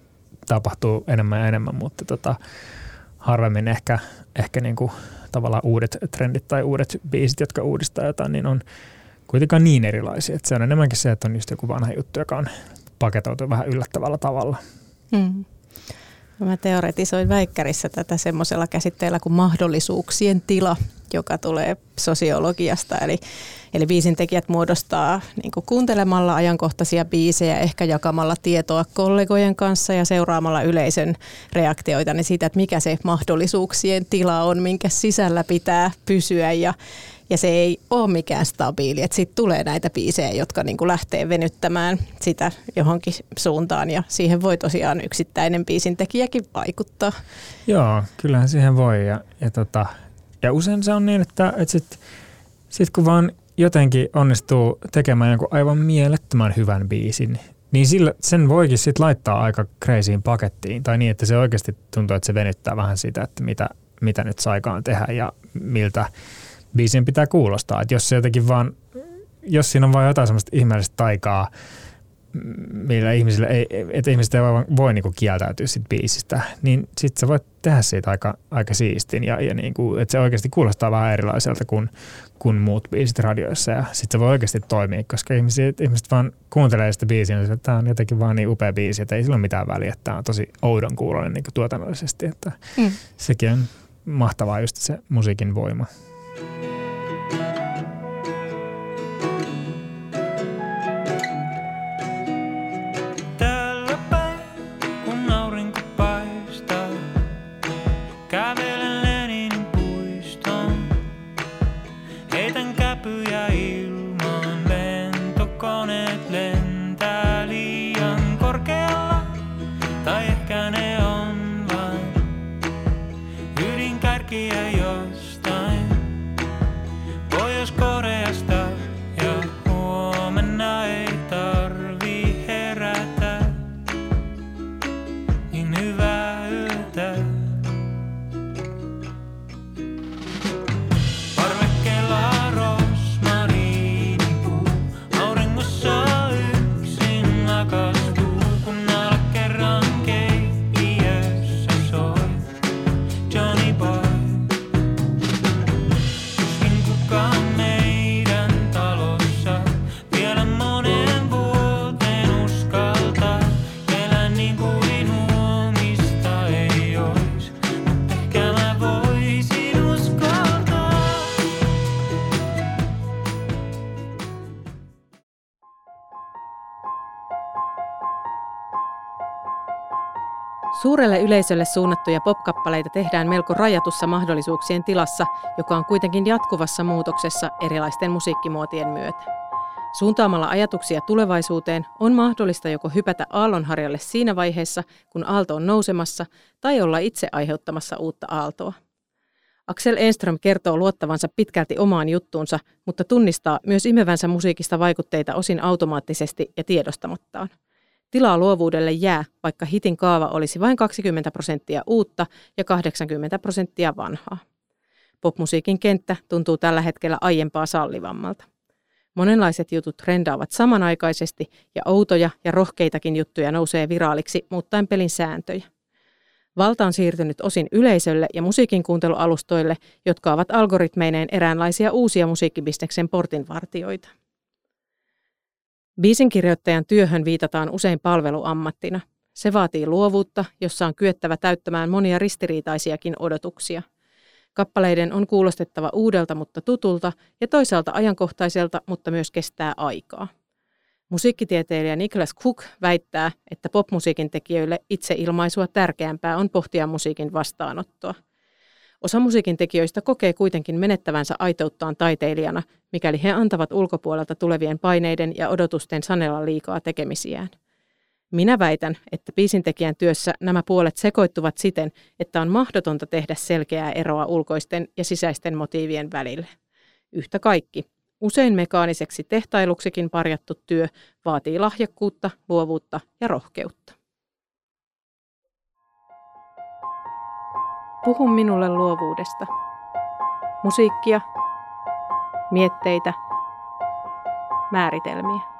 tapahtuu enemmän ja enemmän, mutta tota, harvemmin ehkä, ehkä niin kuin tavallaan uudet trendit tai uudet biisit, jotka uudistaa jotain, niin on kuitenkaan niin erilaisia. Että se on enemmänkin se, että on just joku vanha juttu, joka on paketoitu vähän yllättävällä tavalla. Hmm. Mä teoretisoin väikkärissä tätä semmoisella käsitteellä kuin mahdollisuuksien tila, joka tulee sosiologiasta. Eli, eli biisintekijät muodostaa niin kuuntelemalla ajankohtaisia biisejä, ehkä jakamalla tietoa kollegojen kanssa ja seuraamalla yleisön reaktioita niin siitä, että mikä se mahdollisuuksien tila on, minkä sisällä pitää pysyä. Ja ja se ei ole mikään stabiili. Että sitten tulee näitä biisejä, jotka niin kuin lähtee venyttämään sitä johonkin suuntaan ja siihen voi tosiaan yksittäinen biisin tekijäkin vaikuttaa. Joo, kyllähän siihen voi ja, ja, tota, ja usein se on niin, että, että sitten sit kun vaan jotenkin onnistuu tekemään jonkun aivan mielettömän hyvän biisin, niin sillä, sen voikin sitten laittaa aika kreisiin pakettiin tai niin, että se oikeasti tuntuu, että se venyttää vähän sitä, että mitä, mitä nyt saikaan tehdä ja miltä biisin pitää kuulostaa. Että jos se jotenkin vaan, jos siinä on vain jotain semmoista ihmeellistä taikaa, millä ihmisille ei, että ihmiset ei voi, voi niinku kieltäytyä siitä biisistä, niin sitten sä voit tehdä siitä aika, aika siistin ja, ja niinku, että se oikeasti kuulostaa vähän erilaiselta kuin, kuin muut biisit radioissa ja sitten se voi oikeasti toimia, koska ihmiset, ihmiset vaan kuuntelee sitä biisiä että tämä on jotenkin vaan niin upea biisi, että ei sillä ole mitään väliä, että tämä on tosi oudon kuuloinen niin tuotannollisesti, että mm. sekin on mahtavaa just se musiikin voima. Täällä Suurelle yleisölle suunnattuja popkappaleita tehdään melko rajatussa mahdollisuuksien tilassa, joka on kuitenkin jatkuvassa muutoksessa erilaisten musiikkimuotien myötä. Suuntaamalla ajatuksia tulevaisuuteen on mahdollista joko hypätä aallonharjalle siinä vaiheessa, kun aalto on nousemassa, tai olla itse aiheuttamassa uutta aaltoa. Axel Enström kertoo luottavansa pitkälti omaan juttuunsa, mutta tunnistaa myös imevänsä musiikista vaikutteita osin automaattisesti ja tiedostamattaan. Tilaa luovuudelle jää, vaikka hitin kaava olisi vain 20 prosenttia uutta ja 80 prosenttia vanhaa. Popmusiikin kenttä tuntuu tällä hetkellä aiempaa sallivammalta. Monenlaiset jutut trendaavat samanaikaisesti ja outoja ja rohkeitakin juttuja nousee viraaliksi muuttaen pelin sääntöjä. Valta on siirtynyt osin yleisölle ja musiikin kuuntelualustoille, jotka ovat algoritmeineen eräänlaisia uusia musiikkibisneksen portinvartioita. Biisinkirjoittajan työhön viitataan usein palveluammattina. Se vaatii luovuutta, jossa on kyettävä täyttämään monia ristiriitaisiakin odotuksia. Kappaleiden on kuulostettava uudelta, mutta tutulta ja toisaalta ajankohtaiselta, mutta myös kestää aikaa. Musiikkitieteilijä Niklas Cook väittää, että popmusiikin tekijöille itseilmaisua tärkeämpää on pohtia musiikin vastaanottoa. Osa musiikin tekijöistä kokee kuitenkin menettävänsä aitouttaan taiteilijana, mikäli he antavat ulkopuolelta tulevien paineiden ja odotusten sanella liikaa tekemisiään. Minä väitän, että biisintekijän työssä nämä puolet sekoittuvat siten, että on mahdotonta tehdä selkeää eroa ulkoisten ja sisäisten motiivien välille. Yhtä kaikki, usein mekaaniseksi tehtailuksikin parjattu työ vaatii lahjakkuutta, luovuutta ja rohkeutta. Puhu minulle luovuudesta. Musiikkia, mietteitä, määritelmiä.